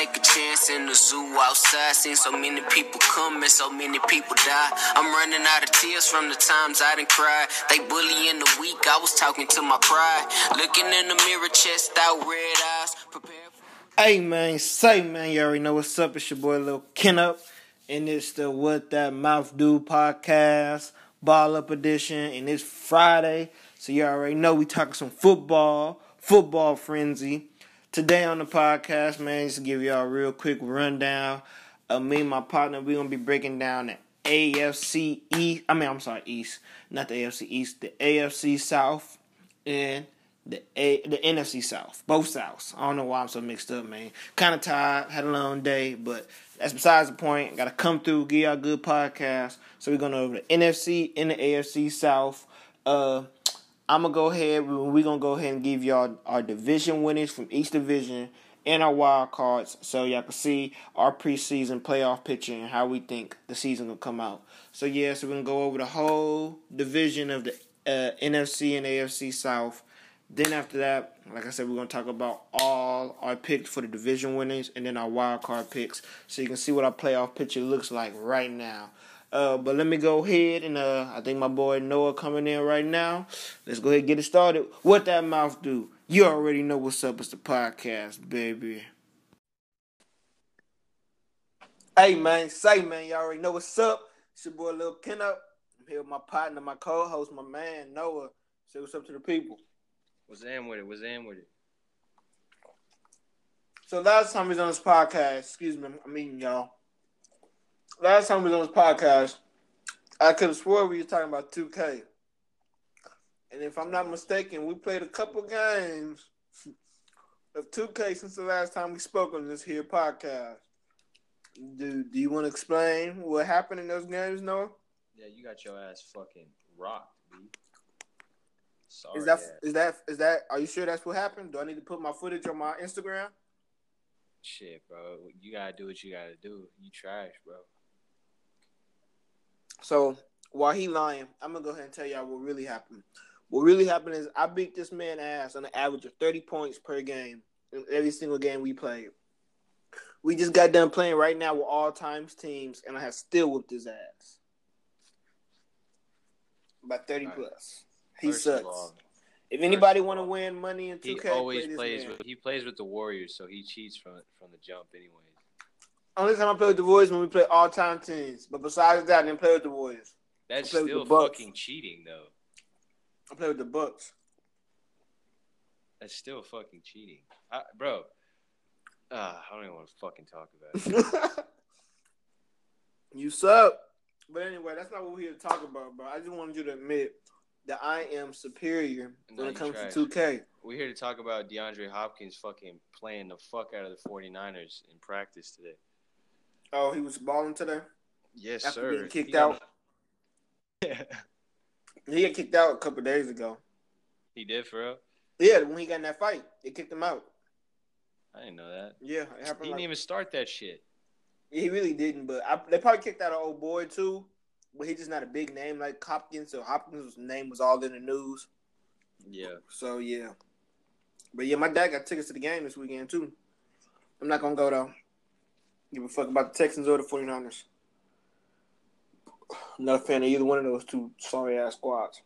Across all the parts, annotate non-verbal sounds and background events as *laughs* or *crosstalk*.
take a chance in the zoo outside. Seen so many people come and so many people die. I'm running out of tears from the times I didn't cry. They bullying the weak, I was talking to my pride. Looking in the mirror, chest out, red eyes. Hey man, say man, you already know what's up. It's your boy Lil Kenup, and it's the What That Mouth Do podcast, Ball Up Edition, and it's Friday, so you already know we talking some football, football frenzy. Today on the podcast, man, just to give y'all a real quick rundown. of me and my partner, We're gonna be breaking down the AFC East. I mean, I'm sorry, East, not the AFC East, the AFC South, and the A the NFC South, both Souths. I don't know why I'm so mixed up, man. Kind of tired, had a long day, but that's besides the point. Got to come through, give y'all a good podcast. So we're going over the NFC and the AFC South. Uh, I'm gonna go ahead. We're gonna go ahead and give y'all our division winners from each division and our wild cards, so y'all can see our preseason playoff picture and how we think the season will come out. So yeah, so we're gonna go over the whole division of the uh, NFC and AFC South. Then after that, like I said, we're gonna talk about all our picks for the division winners and then our wild card picks, so you can see what our playoff picture looks like right now. Uh, but let me go ahead and uh, I think my boy Noah coming in right now. Let's go ahead and get it started. What that mouth do? You already know what's up. It's the podcast, baby. Hey man, say man, you all already know what's up. It's your boy Lil Kenup. I'm here with my partner, my co-host, my man Noah. Say what's up to the people. What's in with it? What's in with it? So last time we was on this podcast, excuse me, I'm eating y'all. Last time we was on this podcast, I could have swore we were talking about 2K. And if I'm not mistaken, we played a couple games of 2K since the last time we spoke on this here podcast. Do Do you want to explain what happened in those games, Noah? Yeah, you got your ass fucking rocked, B. Sorry. Is that ass. is that is that? Are you sure that's what happened? Do I need to put my footage on my Instagram? shit, bro? You gotta do what you gotta do. You trash, bro. So while he lying, I'm gonna go ahead and tell y'all what really happened. What really happened is I beat this man ass on an average of 30 points per game in every single game we played. We just got done playing right now with all times teams, and I have still whooped his ass by 30 All right. plus. He First sucks. all, if anybody want to win money in 2K, he play always this plays man. with he plays with the Warriors, so he cheats from from the jump, anyways. Only time I play with the Warriors when we play all time teams, but besides that, I didn't play with the Warriors. That's still fucking cheating, though. I play with the Bucks. That's still fucking cheating, I, bro. Uh, I don't even want to fucking talk about it. *laughs* you suck. But anyway, that's not what we're here to talk about, bro. I just wanted you to admit that I am superior No, when it comes trash. to 2K. We're here to talk about DeAndre Hopkins fucking playing the fuck out of the 49ers in practice today. Oh, he was balling today. Yes, After sir. being kicked He got- out. He got kicked out a couple days ago. he did for real. Yeah, when he got in that fight, they kicked him out. I didn't know that. Yeah, it He happened. didn't Like, even start that shit. he really didn't, but I, they probably kicked out an old boy too. But he's just not a big name like Hopkins, so Hopkins' name was all in the news. Yeah. So yeah, but yeah, my dad got tickets to the game this weekend too. I'm not gonna go though. Give a fuck about the Texans or the 49ers. I'm not a fan of either one of those two sorry ass squads.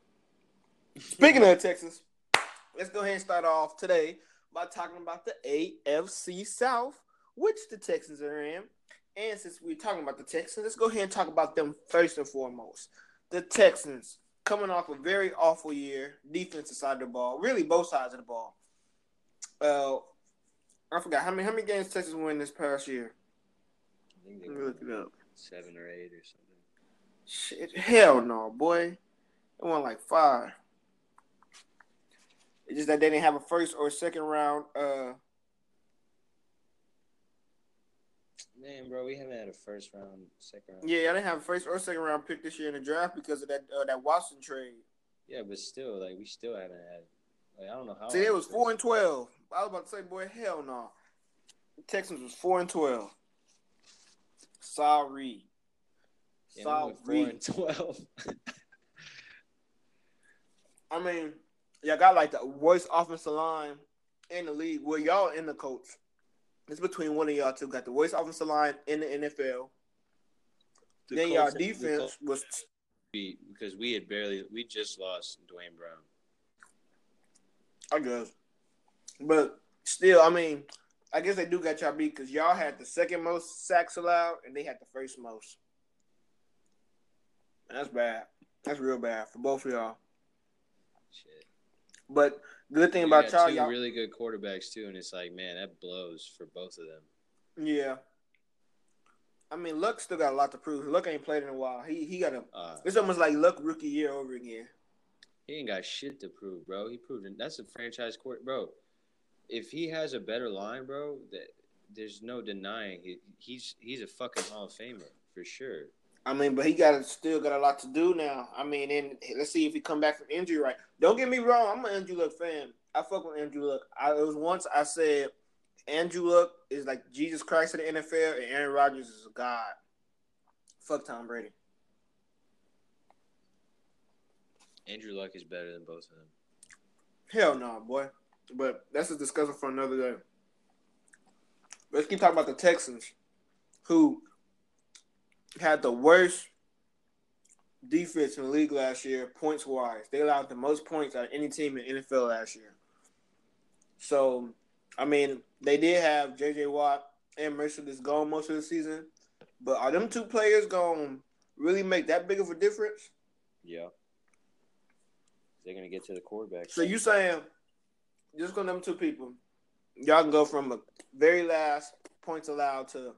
Speaking of the Texans, let's go ahead and start off today by talking about the AFC South, which the Texans are in. And since we're talking about the Texans, let's go ahead and talk about them first and foremost. The Texans coming off a very awful year, defensive side of the ball, really both sides of the ball. Uh, I forgot how many how many games Texas win this past year. I think they look it up. seven or eight or something. Shit, hell no, boy. It went like five. It's just that they didn't have a first or second round. Uh, Man, bro, we haven't had a first round, second round. yeah, I didn't have a first or second round pick this year in the draft because of that uh, that Watson trade. Yeah, but still, like, we still haven't had. Like, I don't know how. See, it was four and twelve. I was about to say, boy, hell no. The Texans was four and twelve. Sorry. Yeah, we four Sorry. and twelve. *laughs* I mean, y'all got like the worst offensive line in the league. Well, y'all in the coach. It's between one of y'all two. Got the worst offensive line in the NFL. The then y'all Colts- the defense was beat because we had barely we just lost Duane Brown. I guess. But still, I mean, I guess they do got y'all beat because y'all had the second most sacks allowed and they had the first most. That's bad. That's real bad for both of y'all. Shit. But good thing We about y'all, two y'all, really good quarterbacks too, and it's like, man, that blows for both of them. yeah. I mean, Luck still got a lot to prove. Luck ain't played in a while. He he got a. Uh, It's almost like Luck rookie year over again. he ain't got shit to prove, bro. He proved it. That's a franchise court, bro. If he has a better line, bro, that there's no denying he, he's he's a fucking Hall of Famer for sure. I mean, but he got still got a lot to do now. I mean, and let's see if he come back from injury right. Don't get me wrong, I'm an Andrew Luck fan. I fuck with Andrew Luck. I it was once I said Andrew Luck is like Jesus Christ of the NFL, and Aaron Rodgers is a god. Fuck Tom Brady. Andrew Luck is better than both of them. Hell no, boy. But that's a discussion for another day. Let's keep talking about the Texans, who had the worst defense in the league last year, points wise. They allowed the most points out of any team in NFL last year. So, I mean, they did have J.J. Watt and Mercedes gone most of the season, but are them two players going to really make that big of a difference? Yeah. They're gonna get to the quarterback. So you saying just go them two people, y'all can go from a very last points allowed to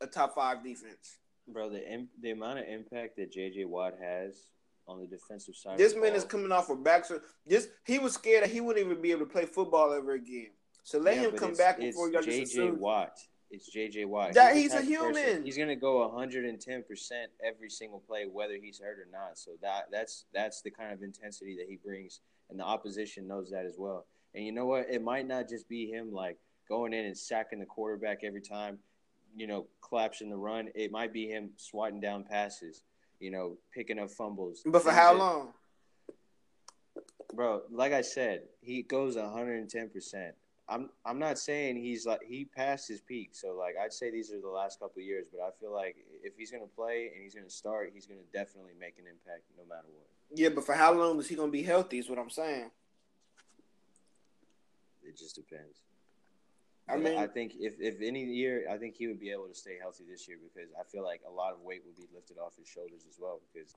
a top five defense. bro, the im- the amount of impact that JJ Watt has on the defensive side. This man is coming off a back This he was scared that he wouldn't even be able to play football ever again. So let Yeah, him come back before y'all just JJ. Watt. It's JJ Watt. That- the he's a of person- human. He's gonna go 110 percent every single play, whether he's hurt or not. So that that's that's the kind of intensity that he brings, and the opposition knows that as well. And you know what? It might not just be him like going in and sacking the quarterback every time, you know, collapsing the run. It might be him swatting down passes, you know, picking up fumbles. But for how long? bro like i said he goes 110% i'm i'm not saying he's like he passed his peak so like i'd say these are the last couple of years but i feel like if he's going to play and he's going to start he's going to definitely make an impact no matter what Yeah, but for how long is he gonna be healthy? Is what I'm saying. It just depends I mean, i think if, if any year i think he would be able to stay healthy this year because i feel like a lot of weight would be lifted off his shoulders as well because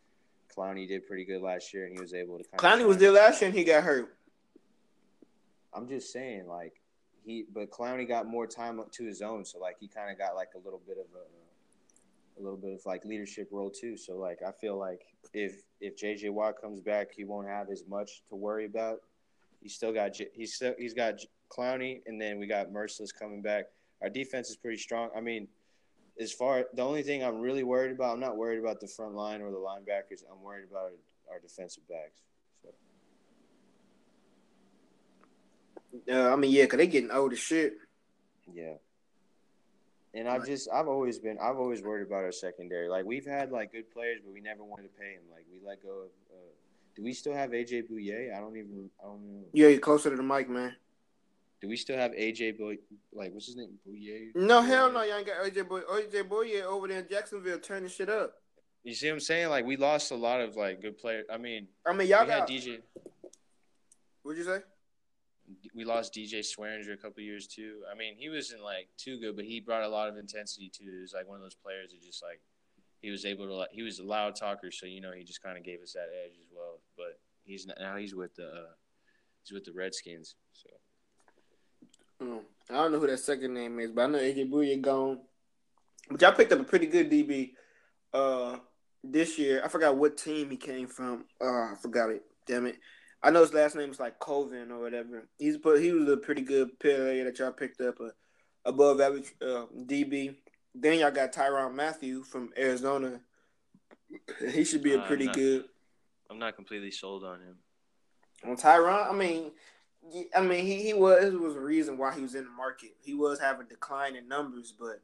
clowney did pretty good last year and he was able to kind Clowney was there last year and he got hurt. I'm just saying, like he, but Clowney got more time to his own, so like he kind of got like a little bit of a, a little bit of like leadership role too. So like I feel like if if JJ Watt comes back, he won't have as much to worry about. He's still got he's still he's got Clowney, and then we got Mercilus coming back. Our defense is pretty strong. I mean, as far the only thing I'm really worried about, I'm not worried about the front line or the linebackers. I'm worried about our, our defensive backs. So. Uh, I mean, yeah, cause they getting old as shit. Yeah. And I've just I've always been I've always worried about our secondary. Like we've had like good players, but we never wanted to pay them. Like we let go of. Uh, do we still have AJ Bouye? I don't even I don't know. Yeah, you're closer to the mic, man. Do we still have AJ Bouye? Like what's his name? Bouye? No, hell no, y'all ain't got AJ Bouye. AJ Bouye over there in Jacksonville turning shit up. You see what I'm saying? Like we lost a lot of like good players. I mean, I mean, y'all we had got. DJ. What'd you say? We lost DJ Swearinger a couple years too. I mean, he wasn't like too good, but he brought a lot of intensity too. He was like one of those players that just like he was able to. He was a loud talker, so you know he just kind of gave us that edge as well. But he's now he's with the uh, he's with the Redskins. So Mm, I don't know who that second name is, but I know Bouye gone. But y'all picked up a pretty good DB uh, this year. I forgot what team he came from. Uh, I forgot it. Damn it. I know his last name is like Coven or whatever. He's but he was a pretty good player that y'all picked up a above average uh, DB. Then y'all got Tyrann Mathieu from Arizona. *clears throat* He should be a Uh, pretty not- good. I'm not completely sold on him. On Tyrann, I mean, I mean, he, he was was a reason why he was in the market. He was having decline in numbers, but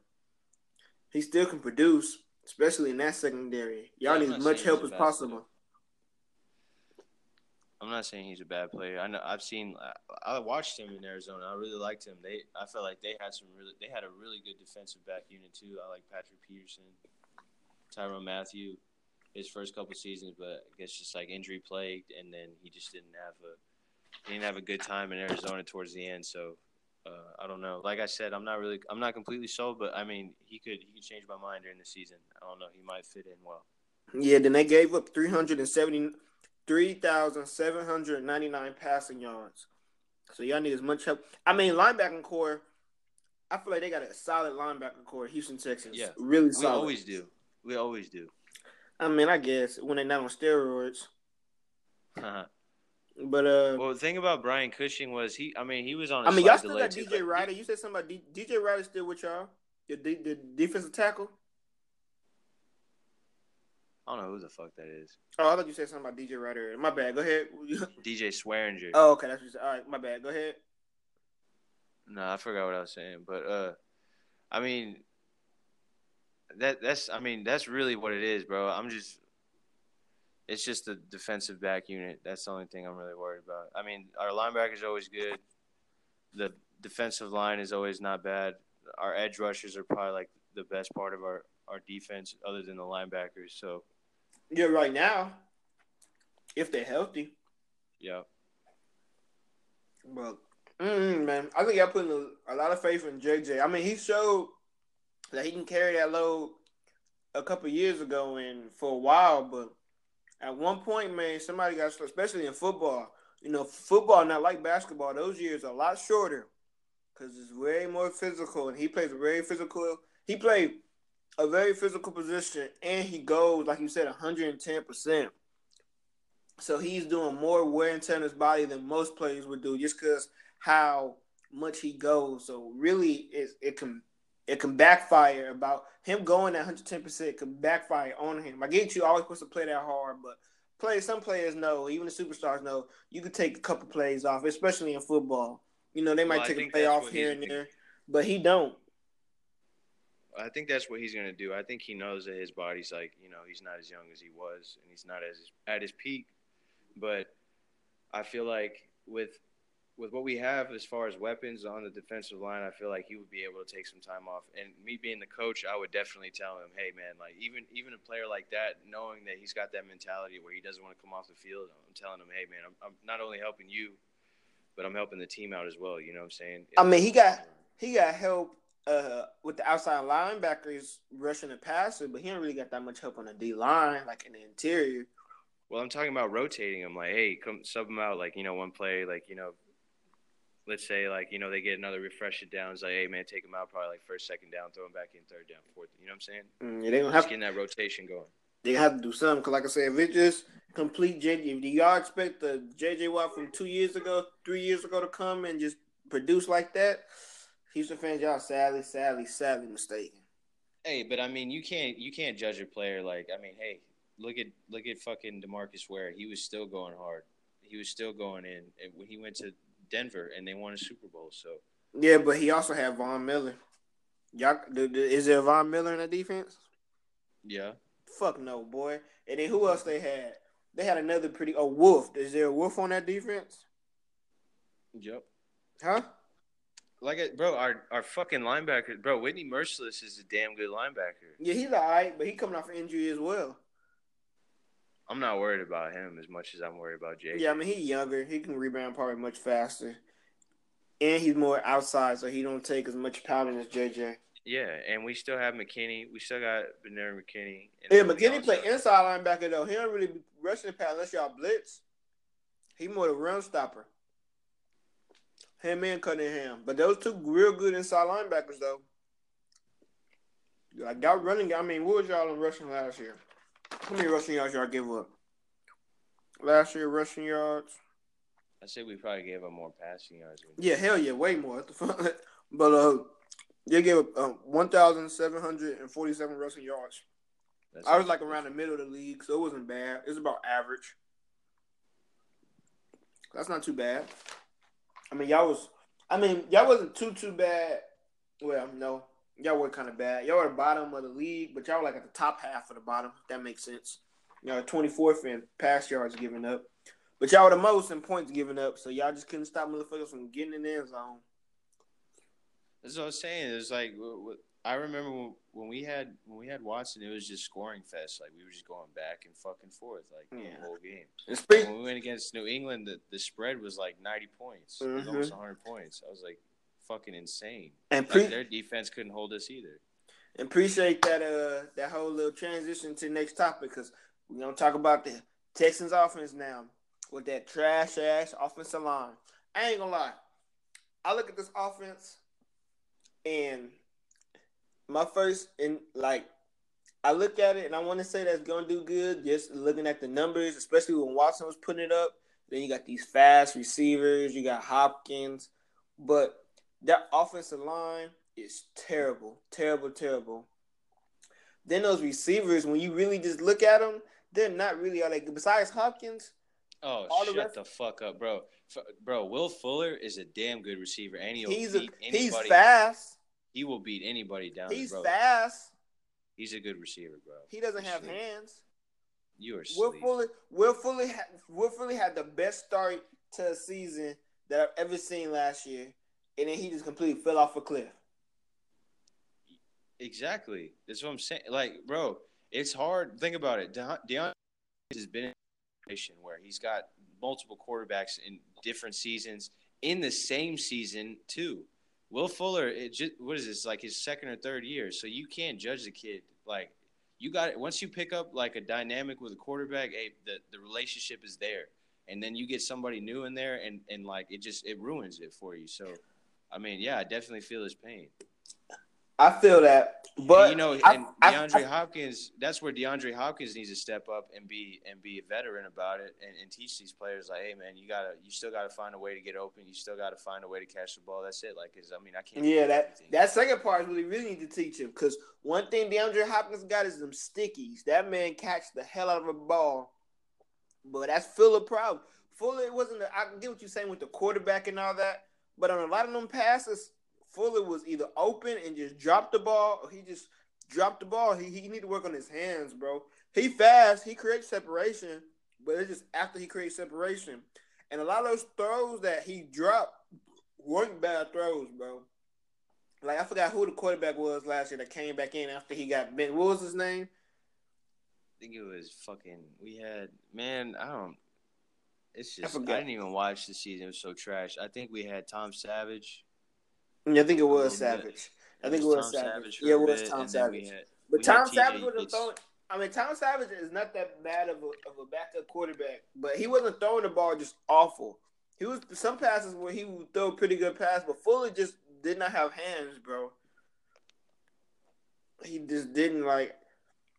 he still can produce, especially in that secondary. Y'all Yeah, need as much help as possible. I'm not saying he's a bad player. I know I've seen. I, watched him in Arizona. I really liked him. They, I felt like they had some really. They had a really good defensive back unit too. I like Patrick Peterson, Tyrann Mathieu, his first couple seasons, but I guess just like injury plagued, and then he just didn't have a. He didn't have a good time in Arizona towards the end, so uh, I don't know. Like I said, I'm not really, I'm not completely sold, but I mean, he could, he could change my mind during the season. I don't know. He might fit in well. Yeah. Then they gave up 370, 3,799 passing yards. So y'all need as much help. I mean, linebacking core. I feel like they got a solid linebacker core. Houston Texans. Yeah, really solid. We always do. We always do. I mean, I guess when they're not on steroids. Uh-huh. But uh, well, the thing about Brian Cushing was he. I mean, he was on. I mean, y'all still got DJ too, Ryder. You said something about D- DJ Ryder still with y'all. The, the defensive tackle. I don't know who the fuck that is. Oh, I thought you said something about DJ Ryder. My bad. Go ahead. *laughs* DJ Swearinger. Oh, okay. That's just, all right. My bad. Go ahead. No, I forgot what I was saying, but uh, I mean, that that's I mean that's really what it is, bro. I'm just it's just the defensive back unit. That's the only thing I'm really worried about. I mean, our linebacker is always good. The defensive line is always not bad. Our edge rushers are probably like the best part of our, our defense, other than the linebackers. So, yeah, right now, if they're healthy, yeah. But mm, man, I think I put a, a lot of faith in JJ. I mean, he showed that he can carry that load a couple years ago and for a while, but at one point, man, somebody got especially in football. You know, football not like basketball. Those years are a lot shorter because it's way more physical, and he plays very physical. He played a very physical position, and he goes like you said, 110 percent. So he's doing more wear and tear on his body than most players would do, just because how much he goes. So really, it it can it can backfire about him going at 110% can backfire on him. I get you always supposed to play that hard, but play some players know, even the superstars know, you could take a couple plays off, especially in football. You know, they might well, take a play off here and there, but he don't. I think that's what he's gonna do. I think he knows that his body's like, you know, he's not as young as he was, and he's not as at his peak. But I feel like with with what we have as far as weapons on the defensive line, I feel like he would be able to take some time off. And me being the coach, I would definitely tell him, "Hey, man, like even even a player like that, knowing that he's got that mentality where he doesn't want to come off the field, I'm telling him, hey, man, I'm, I'm not only helping you, but I'm helping the team out as well. You know what I'm saying? I mean, he got he got help uh, with the outside linebackers rushing the passing, but he don't really got that much help on the D line, like in the interior. Well, I'm talking about rotating him. Like, hey, come sub him out. Like, you know, one play, like you know, let's say like you know they get another refresh it down. It's like, hey man, take him out probably like first, second down, throw him back in third down, fourth. You know what I'm saying? Mm, yeah, they gonna have getting that rotation going. They have to do something because, like I said, if it just complete JJ, do y'all expect the JJ Watt from two years ago, three years ago to come and just produce like that? Houston fans, y'all sadly, sadly, sadly mistaken. Hey, but I mean, you can't you can't judge a player like I mean, hey, look at look at fucking Demarcus Ware. He was still going hard. He was still going in. And when he went to Denver and they won a Super Bowl. So yeah, but he also had Von Miller. Y'all, is there Von Miller in the defense? Yeah. Fuck no, boy. And then who else they had? They had another pretty. Oh, Wolfe. Is there a Wolfe on that defense? Yep. Huh? Like bro. Our our fucking linebacker, bro. Whitney Mercilus is a damn good linebacker. Yeah, he's alright, but he coming off an injury as well. I'm not worried about him as much as I'm worried about Jake. Yeah, I mean he's younger. He can rebound probably much faster, and he's more outside, so he don't take as much pounding as JJ. Yeah, and we still have McKinney. We still got Benard McKinney. Yeah, McKinney play inside linebacker though. He don't really rushing the pass unless y'all blitz. He more the run stopper. Him and Cunningham, but those two real good inside linebackers though. Like y'all running. I mean, what was y'all in rushing last year? How many rushing yards y'all give up? Last year rushing yards. I said we probably gave up more passing yards. Yeah, hell yeah, way more. *laughs* but uh, they gave up one thousand seven hundred and forty-seven rushing yards. That's I was like around the middle of the league, so it wasn't bad. It's was about average. That's not too bad. I mean, y'all was. I mean, y'all wasn't too too bad. Well, no, y'all were kind of bad. Y'all were the bottom of the league, but y'all were like at the top half of the bottom. that makes sense. Y'all 24th in pass yards given up. But y'all were the most in points given up, so y'all just couldn't stop motherfuckers from getting in the end zone. That's what I was saying. It was like I remember when we had when we had Watson, it was just scoring fest. Like we were just going back and fucking forth, like yeah. the whole game. Pretty- when we went against New England, the, the spread was like ninety points, mm-hmm. it was almost hundred points. I was like, fucking insane. And pre- like their defense couldn't hold us either. And appreciate that uh that whole little transition to the next topic because we're gonna talk about the Texans offense now with that trash ass offensive line. I ain't gonna lie. I look at this offense and my first and like I look at it and I want to say that's gonna do good. Just looking at the numbers, especially when Watson was putting it up. Then you got these fast receivers. You got Hopkins, but that offensive line is terrible, terrible, terrible. Then those receivers, when you really just look at them, they're not really all that good. Besides Hopkins, oh shut the, rest- the fuck up, bro. F- bro, Will Fuller is a damn good receiver, and he'll he's beat a, anybody. He's fast. He will beat anybody down. He's fast. He's a good receiver, bro. He doesn't have hands. You are. Will Fuller, Will Fuller, Will Fuller had the best start to a season that I've ever seen last year, and then he just completely fell off a cliff. Exactly. That's what I'm saying. Like, bro, it's hard. Think about it. De- Deion has been in a situation where he's got multiple quarterbacks in different seasons in the same season too. Will Fuller, it just, what is this like his second or third year? So you can't judge the kid like you got it. Once you pick up like a dynamic with a quarterback, hey, the the relationship is there, and then you get somebody new in there, and and like it just it ruins it for you. So, I mean, yeah, I definitely feel his pain. I feel that, but and, you know, I, and DeAndre I, Hopkins, that's where DeAndre Hopkins needs to step up and be and be a veteran about it and, and teach these players like, hey man, you gotta, you still gotta find a way to get open. You still gotta find a way to catch the ball. That's it. Like, cause I mean, I can't. Yeah, that anything. that second part is what we really need to teach him because one thing DeAndre Hopkins got is them stickies. That man catch the hell out of a ball, but that's Fuller problem. Fuller it wasn't. The, I get what you're saying with the quarterback and all that, but on a lot of them passes Fuller was either open and just dropped the ball, or he just dropped the ball. He he need to work on his hands, bro. He fast, he creates separation, but it's just after he creates separation. And a lot of those throws that he dropped weren't bad throws, bro. Like I forgot who the quarterback was last year that came back in after he got bent. What was his name? I think it was fucking. We had man. I don't. It's just I, I didn't even watch the season. It was so trash. I think we had Tom Savage. Yeah, I think it was Savage. I think it was, Savage. Savage yeah, it was Tom Savage. Had, but Tom Savage would have thrown. I mean, Tom Savage is not that bad of a of a backup quarterback, but he wasn't throwing the ball just awful. He was some passes where he would throw a pretty good pass, but Fuller just did not have hands, bro. He just didn't like.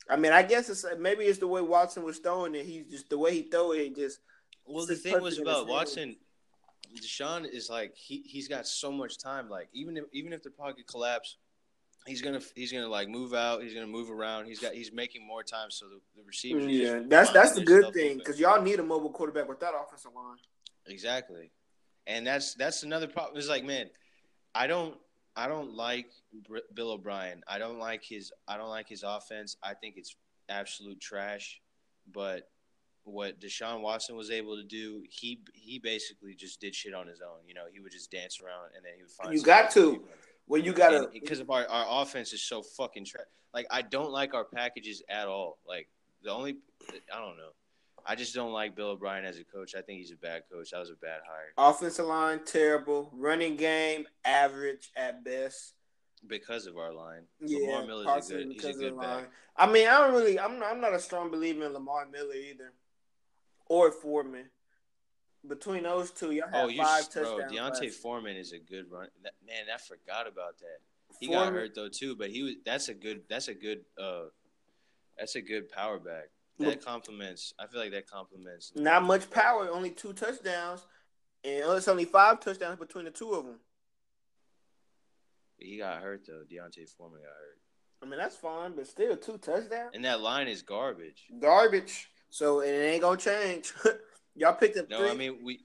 I mean, I guess it's maybe it's the way Watson was throwing it. He's just the way he throw it. Just well, the thing was about Watson. Deshaun is like he he's got so much time. Like even if even if the pocket collapse, he's gonna he's gonna like move out. He's gonna move around. He's got he's making more time. So the, the receivers. Yeah, that's that's the good thing because y'all need a mobile quarterback with that offensive line. Exactly, and that's that's another problem. It's like man, I don't I don't like Bill O'Brien. I don't like his I don't like his offense. I think it's absolute trash. But what Deshaun Watson was able to do, he he basically just did shit on his own. You know, he would just dance around and then he would find. You got to. Well, you got to because of our our offense is so fucking trash. Like I don't like our packages at all. Like the only I don't know. I just don't like Bill O'Brien as a coach. I think he's a bad coach. That was a bad hire. Offensive line terrible. Running game average at best. Because of our line, yeah, Lamar Miller's a good. He's a good back. I mean, I don't really. I'm not, I'm not a strong believer in Lamar Miller either or Foreman. Between those two, y'all have oh, five bro, touchdowns. D'Onta Foreman is a good run. Man, I forgot about that. He Foreman. got hurt though too, but he was. That's a good. That's a good. uh That's a good power back. That complements. I feel like that complements. Not much power. Only two touchdowns, and it's only five touchdowns between the two of them. He got hurt though. D'Onta Foreman got hurt. I mean that's fine, but still two touchdowns. And that line is garbage. Garbage. So it ain't gonna change. *laughs* Y'all picked up. No, three. I mean we.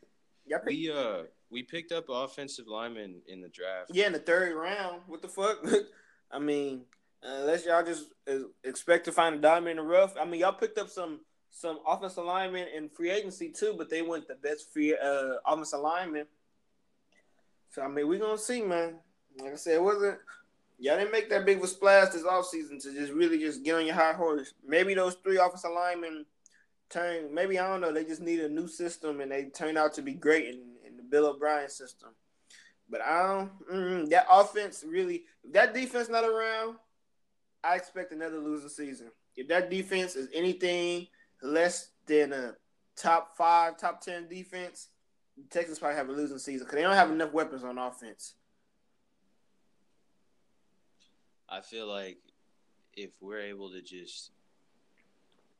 Y'all we uh we picked up offensive lineman in the draft. Yeah, in the third round. What the fuck? *laughs* I mean, unless y'all just expect to find a diamond in the rough. I mean, y'all picked up some some offensive linemen in free agency too, but they went the best free uh offensive lineman. So I mean, we're gonna see, man. Like I said, it wasn't y'all didn't make that big of a splash this offseason to just really just get on your high horse. Maybe those three offensive linemen turn maybe I don't know, they just need a new system and they turn out to be great in, in the Bill O'Brien system. But I don't mm, that offense really if that defense not around, I expect another losing season. If that defense is anything less than a top five, top ten defense, Texas probably have a losing season because they don't have enough weapons on offense. I feel like if we're able to just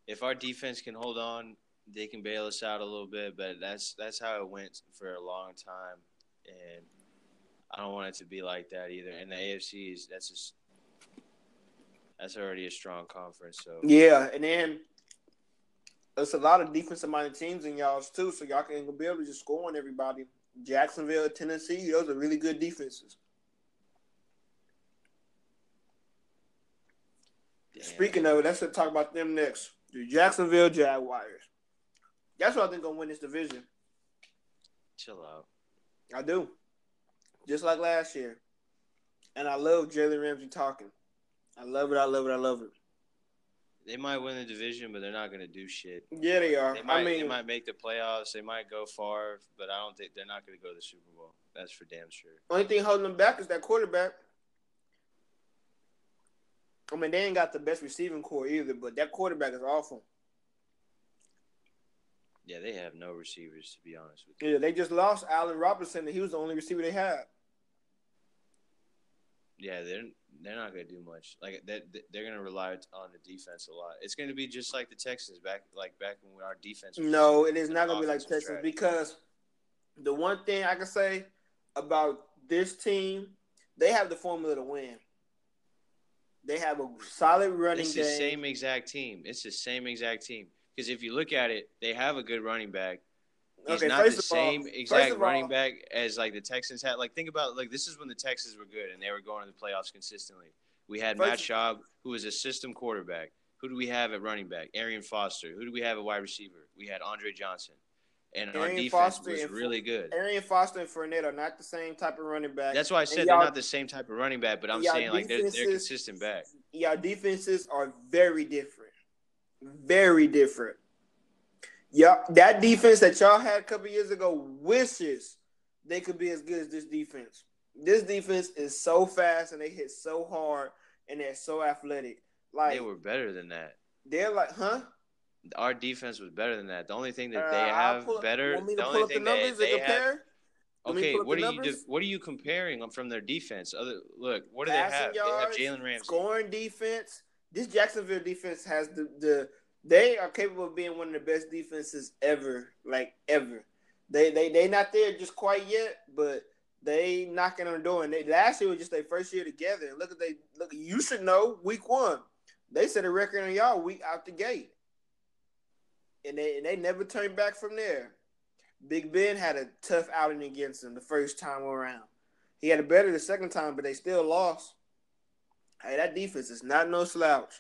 if our defense can hold on, they can bail us out a little bit, but that's that's how it went for a long time and I don't want it to be like that either. And the AFC is that's just that's already a strong conference. So yeah, and then there's a lot of defensive minded teams in y'all's too, so y'all can be able to just score on everybody. Jacksonville, Tennessee, those are really good defenses. Damn. Speaking of it, let's talk about them next. The Jacksonville Jaguars. That's what I think gonna win this division. Chill out. I do. Just like last year. And I love Jalen Ramsey talking. I love it. I love it. I love it. They might win the division, but they're not going to do shit. Yeah, they are. They might, I mean, they might make the playoffs. They might go far, but I don't think they're not going to go to the Super Bowl. That's for damn sure. Only thing holding them back is that quarterback. I mean, they ain't got the best receiving core either, but that quarterback is awful. Yeah, they have no receivers to be honest with you. Yeah, they just lost Allen Robinson, and he was the only receiver they had. Yeah, they're they're not going to do much. Like that, they're going to rely on the defense a lot. It's going to be just like the Texans back, like back when our defense. no, it is not going to be like Texans because the one thing I can say about this team, they have the formula to win. They have a solid running. Back. It's the game. same exact team. It's the same exact team. Because if you look at it, they have a good running back. He's okay, not the same all, exact running all, back as like the Texans had. Like think about like this is when the Texans were good and they were going to the playoffs consistently. We had Matt Schaub, who was a system quarterback. Who do we have at running back? Arian Foster. Who do we have at wide receiver? We had Andre Johnson. And Arian our defense Foster was really good. Arian Foster and Fournette are not the same type of running back. That's why I said they're not the same type of running back, but I'm saying like they're, they're consistent back. Yeah, defenses are very different. Very different. Yeah, that defense that y'all had a couple years ago wishes they could be as good as this defense. This defense is so fast and they hit so hard and they're so athletic. Like they were better than that. They're like, huh? Our defense was better than that. The only thing that uh, they have pull, better, the only thing the they, they have. Okay, what are you what are you comparing from their defense? Other look, what do Passing they have? Yards, they have Jalen Ramsey, scoring defense. This Jacksonville defense has the the they are capable of being one of the best defenses ever, like ever. They they they not there just quite yet, but they knocking on the door. And they last year was just their first year together. And look at they look. You should know week one, they set a record on y'all week out the gate, and they and they never turned back from there. Big Ben had a tough outing against them the first time around. He had a better the second time, but they still lost. Hey, that defense is not no slouch.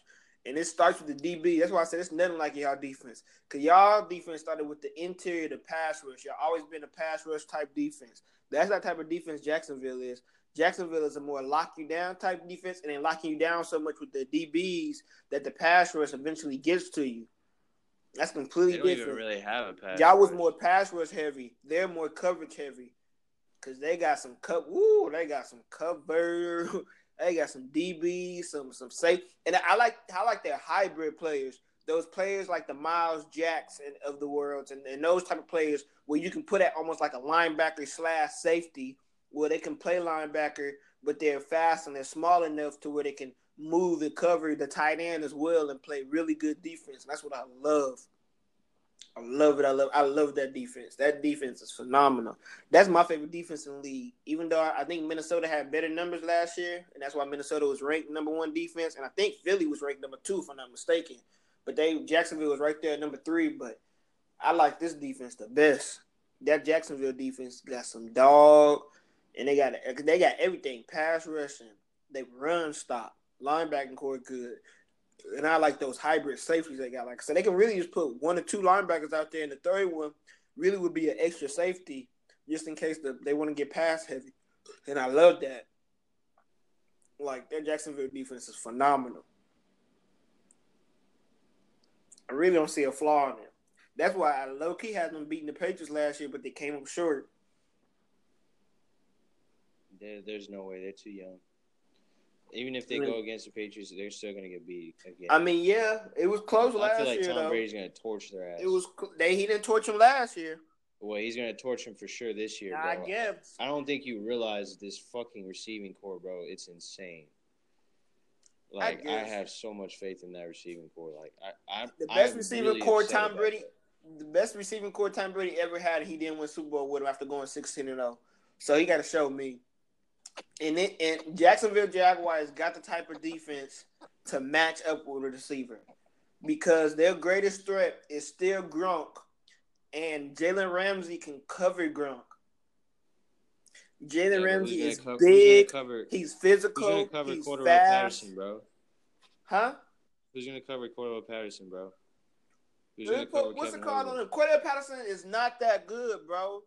And it starts with the DB. That's why I said it's nothing like y'all defense. Cause y'all defense started with the interior, the pass rush. Y'all always been a pass rush type defense. That's that type of defense Jacksonville is. Jacksonville is a more lock you down type defense, and then locking you down so much with the DBs that the pass rush eventually gets to you. That's completely they different. really have a pass. Y'all was more pass rush heavy. They're more coverage heavy. Cause they got some cup. Woo, they got some cover. *laughs* They got some DBs, some some safe, and I like I like their hybrid players. Those players like the Miles Jackson of the world, and, and those type of players where you can put at almost like a linebacker slash safety, where they can play linebacker, but they're fast and they're small enough to where they can move and cover the tight end as well and play really good defense. And that's what I love. I love it. I love. I love that defense. That defense is phenomenal. That's my favorite defense in the league. Even though I think Minnesota had better numbers last year, and that's why Minnesota was ranked number one defense, and I think Philly was ranked number two, if I'm not mistaken. But they Jacksonville was right there at number three. But I like this defense the best. That Jacksonville defense got some dog, and they got they got everything: pass rushing, they run stop, linebacking core good, and I like those hybrid safeties they got. Like so, they can really just put one or two linebackers out there, and the third one really would be an extra safety just in case the, they want to get pass heavy. And I love that. Like their Jacksonville defense is phenomenal. I really don't see a flaw in it. That's why I low key had them beating the Patriots last year, but they came up short. There, there's no way they're too young. Even if they go against the Patriots, they're still gonna get beat again. I mean, yeah, it was close I last year. I feel like year, Tom though. Brady's gonna torch their ass. It was they he didn't torch them last year. Well, he's gonna torch him for sure this year, bro. I guess. I don't think you realize this fucking receiving core, bro. It's insane. Like I, I, have so much faith in that receiving core. Like I, I the best I'm receiving really core Tom Brady, that. the best receiving core Tom Brady ever had. He didn't win Super Bowl with him after going sixteen and zero. Oh. So he got to show me. And it, and Jacksonville Jaguars got the type of defense to match up with a receiver because their greatest threat is still Gronk, and Jalen Ramsey can cover Gronk. Jalen yeah, Ramsey is cover, big. Cover, he's physical. He's Cordell fast. Patterson, bro? Huh? Who's gonna cover Cordell Patterson, bro? Who's gonna cover what's Kevin the call on him? Cordell Patterson is not that good, bro.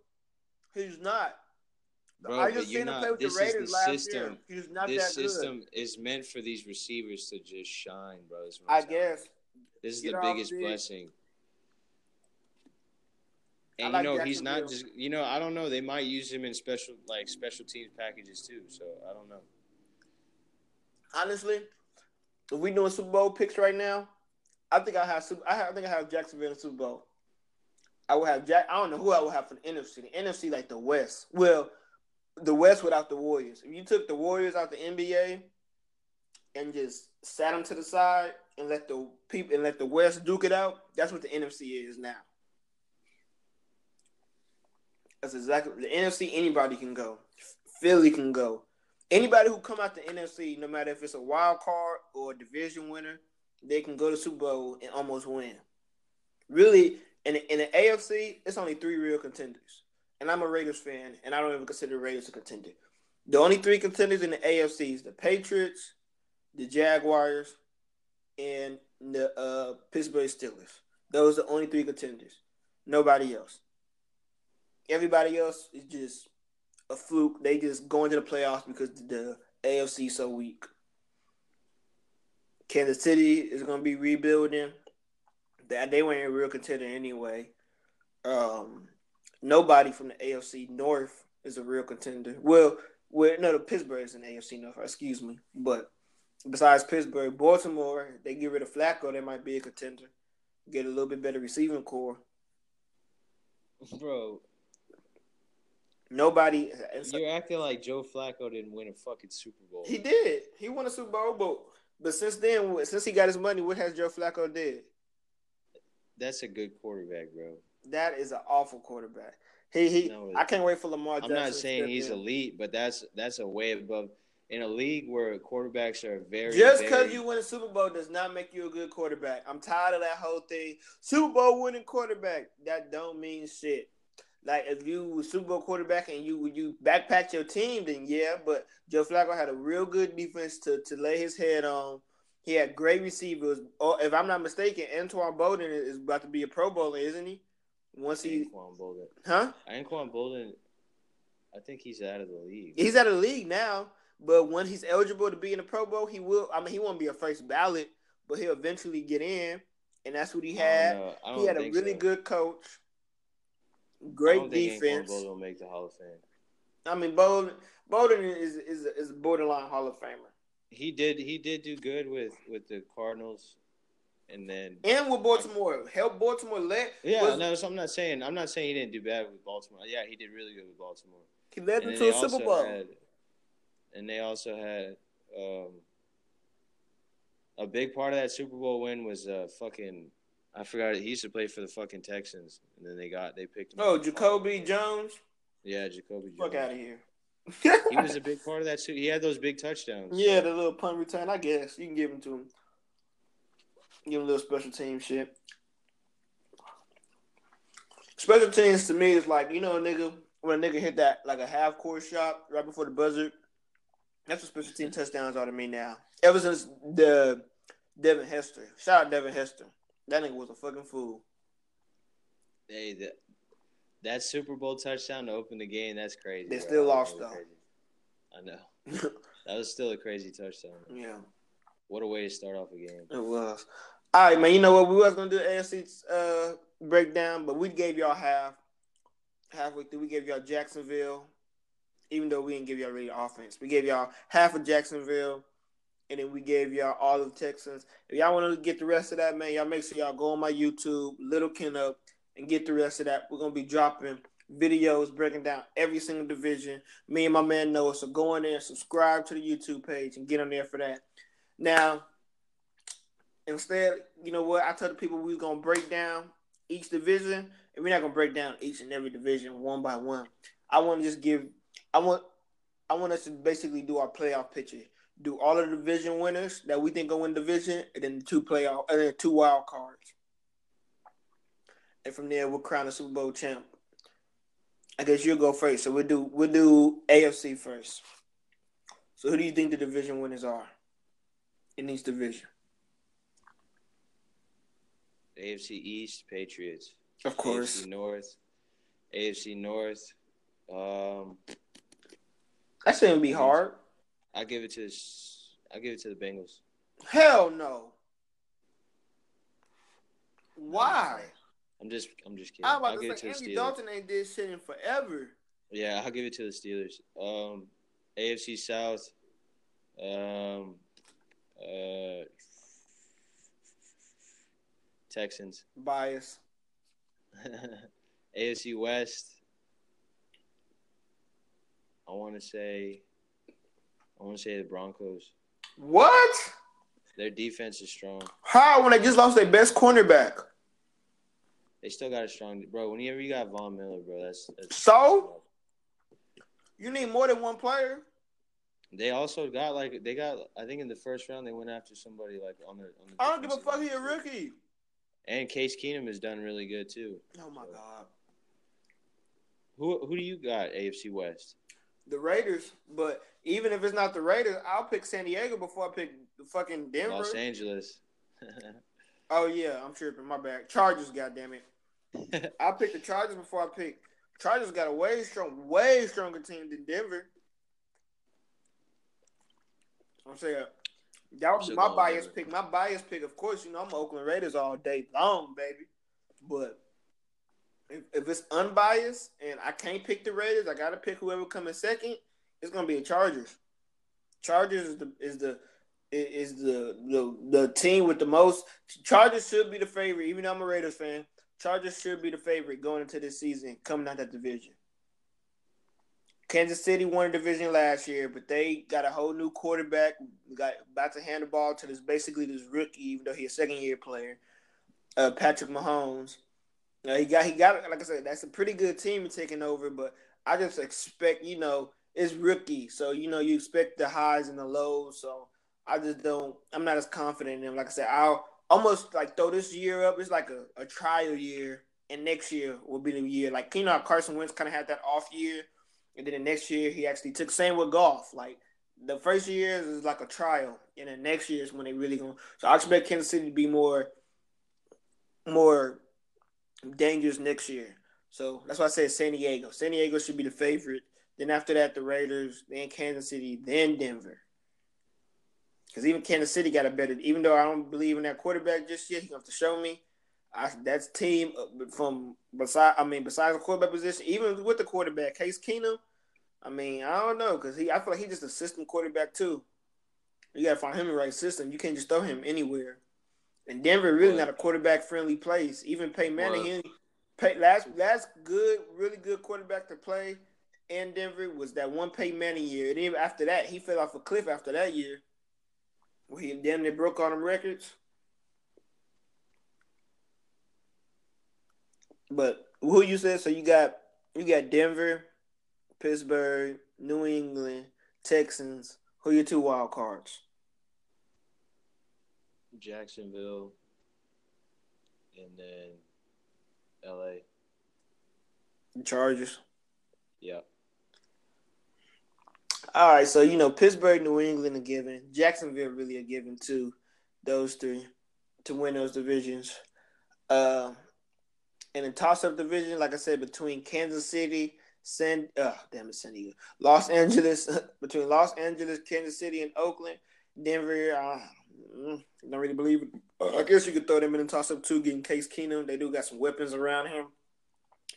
He's not. Bro, I just seen him play with the Raiders the last system. year. He's not this that good. system is meant for these receivers to just shine, bro. I guess. This is Get the biggest blessing. And like you know he's not just you know I don't know they might use him in special like special teams packages too so I don't know. Honestly, if we doing Super Bowl picks right now, I think I have I, think I have Jacksonville in Super Bowl. I will have Jack. I don't know who I will have for the NFC. The NFC like the West. Well, the West without the Warriors. If you took the Warriors out the NBA and just sat them to the side and let the people and let the West duke it out, that's what the NFC is now. That's exactly the NFC. Anybody can go. Philly can go. Anybody who come out the NFC, no matter if it's a wild card or a division winner, they can go to Super Bowl and almost win. Really, in the, in the AFC, it's only three real contenders. And I'm a Raiders fan, and I don't even consider Raiders a contender. The only three contenders in the AFC is the Patriots, the Jaguars, and the uh, Pittsburgh Steelers. Those are the only three contenders. Nobody else. Everybody else is just a fluke. They just go into the playoffs because the AFC is so weak. Kansas City is going to be rebuilding. That they weren't a real contender anyway. Um, nobody from the AFC North is a real contender. Well, well, no, the Pittsburgh is an AFC North. Excuse me, but besides Pittsburgh, Baltimore, they get rid of Flacco, they might be a contender. Get a little bit better receiving core. Bro, Nobody. You're acting like Joe Flacco didn't win a fucking Super Bowl. He did. He won a Super Bowl, but but since then, since he got his money, what has Joe Flacco did? That's a good quarterback, bro. That is an awful quarterback. He he. No, I can't wait for Lamar. I'm not saying he's in. elite, but that's that's a way above. In a league where quarterbacks are very just because you win a Super Bowl does not make you a good quarterback. I'm tired of that whole thing. Super Bowl winning quarterback that don't mean shit. Like if you were Super Bowl quarterback and you you backpack your team, then yeah. But Joe Flacco had a real good defense to to lay his head on. He had great receivers. Oh, if I'm not mistaken, Anquan Boldin is about to be a Pro Bowler, isn't he? Once he, Anquan Boldin, huh? Anquan Boldin, I think he's out of the league. He's out of the league now. But when he's eligible to be in the Pro Bowl, he will. I mean, he won't be a first ballot, but he'll eventually get in, and that's what he had. He had a really so. good coach. Great defense. Boldin will make the Hall of Fame. I mean, Boldin Boldin is is is a borderline Hall of Famer. He did he did do good with with the Cardinals, and then and with Baltimore help Baltimore let. Yeah, was, no, so I'm not saying I'm not saying he didn't do bad with Baltimore. Yeah, he did really good with Baltimore. He led them to a Super Bowl. Had, and they also had um, a big part of that Super Bowl win was uh, fucking I forgot he used to play for the fucking Texans, and then they got they picked him. Oh, Jacoby Jones. Yeah, Jacoby. Jones. Fuck out of here. he was a big part of that too. He had those big touchdowns. *laughs* Yeah, the little punt return. I guess you can give him to him. Give him a little special team shit. Special teams to me is like you know a nigga when a nigga hit that like a half court shot right before the buzzer. That's what special team touchdowns are to me now. Ever since the Devin Hester. Shout out Devin Hester. That nigga was a fucking fool. Hey, that that Super Bowl touchdown to open the game, that's crazy. They bro. still lost though. Crazy. I know. that was still a crazy touchdown. *laughs* Yeah. What a way to start off a game. It was. All right, man. You know what? We was gonna do AFC uh, breakdown, but we gave y'all half. Halfway through, we gave y'all Jacksonville, even though we didn't give y'all really offense. We gave y'all half of Jacksonville, and then we gave y'all all of Texans. If y'all want to get the rest of that, man, y'all make sure y'all go on my YouTube, Lil Kenup, and get the rest of that. We're gonna be dropping videos breaking down every single division. Me and my man Noah. So go in there, subscribe to the YouTube page, and get on there for that. Now, instead, you know what? I told the people we was gonna break down each division, and we're not gonna break down each and every division one by one. I want to just give. I want. I want us to basically do our playoff picture. Do all of the division winners that we think will win division, and then two playoff, and then two wild cards. And from there, we'll crown the Super Bowl champ. I guess you'll go first. So we'll do we'll do AFC first. So who do you think the division winners are in each division? AFC East, Patriots. Of course. AFC North. AFC North. Um, that shouldn't be hard. I give it to I give it to the Bengals. Hell no. Why? I'm just I'm just kidding. I'm about I'll to give say, it to Andy Dalton ain't did shit in forever. Yeah, I'll give it to the Steelers. Um, AFC South. Um, uh, Texans. Bias. *laughs* AFC West. I want to say. I want to say the Broncos. What? Their defense is strong. How when they just lost their best cornerback? They still got a strong bro. Whenever you got Von Miller, bro, that's, that's so. You need more than one player. They also got like they got. I think in the first round they went after somebody like on the. On the I don't give a fuck. He a rookie. And Case Keenum has done really good too. Oh my so. god. Who who do you got AFC West? The Raiders, but even if it's not the Raiders, I'll pick San Diego before I pick the fucking Denver. Los Angeles. *laughs* oh yeah, I'm tripping. My bad. Chargers, goddamn it. *laughs* I picked the Chargers before I picked. Chargers got a way strong, way stronger team than Denver. I'm saying that was my bias pick. My bias pick, of course, you know, I'm Oakland Raiders all day long, baby. But if, if it's unbiased and I can't pick the Raiders, I gotta pick whoever comes second. It's gonna be a Chargers. Chargers is the is the is the the the team with the most. Chargers should be the favorite, even though I'm a Raiders fan. Chargers should be the favorite going into this season, coming out that division. Kansas City won a division last year, but they got a whole new quarterback. Got about to hand the ball to this basically this rookie, even though he's a second year player, uh, Patrick Mahomes. Uh, he got he got like I said, that's a pretty good team taking over, but I just expect you know it's rookie, so you know you expect the highs and the lows. So I just don't. I'm not as confident in him. Like I said, I'll almost like throw this year up. It's like a, a trial year, and next year will be the year. Like you know, Carson Wentz kind of had that off year and then the next year he actually took same with Goff. Like the first year is like a trial, and the next year is when they really going. So I expect Kansas City to be more, more dangerous next year. So that's why I said San Diego. San Diego should be the favorite. Then after that, the Raiders, then Kansas City, then Denver. Because even Kansas City got a better. Even though I don't believe in that quarterback just yet, he have to show me. I, that's team uh, from beside. I mean, besides the quarterback position, even with the quarterback, Case Keenum. I mean, I don't know because he. I feel like he's just a system quarterback too. You gotta find him the right system. You can't just throw him anywhere. And Denver really not a quarterback friendly place. Even Peyton Manning, he, pay, last last good, really good quarterback to play in Denver was that one Peyton Manning year. And even after that, he fell off a cliff after that year. Where he damn they broke all them records. But who you said? So you got you got Denver, Pittsburgh, New England, Texans. Who are your two wild cards? Jacksonville, and then L.A. Chargers. Yep. All right, so you know Pittsburgh, New England are given. Jacksonville really a given too. those three to win those divisions. Uh, in the toss-up division, like I said, between Kansas City, San, uh, damn it, San Diego, Los Angeles, *laughs* between Los Angeles, Kansas City, and Oakland, Denver. Uh, don't really believe it. Uh, I guess you could throw them in the toss-up too, getting Case Keenum. They do got some weapons around him,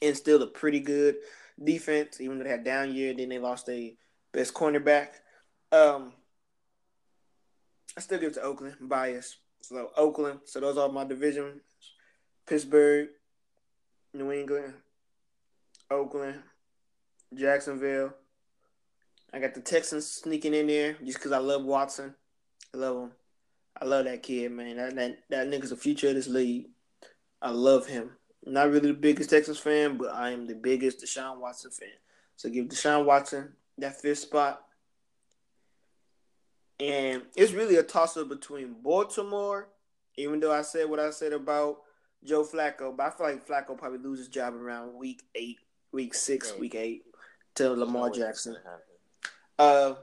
and still a pretty good defense, even though they had down year. Then they lost their best cornerback. Um, I still give it to Oakland. I'm biased. So Oakland. So those are my division. Pittsburgh, New England, Oakland, Jacksonville. I got the Texans sneaking in there just because I love Watson. I love him. I love that kid, man. That that that nigga's the future of this league. I love him. Not really the biggest Texans fan, but I am the biggest Deshaun Watson fan. So give Deshaun Watson that fifth spot. And it's really a toss up between Baltimore, even though I said what I said about Joe Flacco, but I feel like Flacco probably loses his job around week eight, week six, week eight to Lamar Jackson. Uh,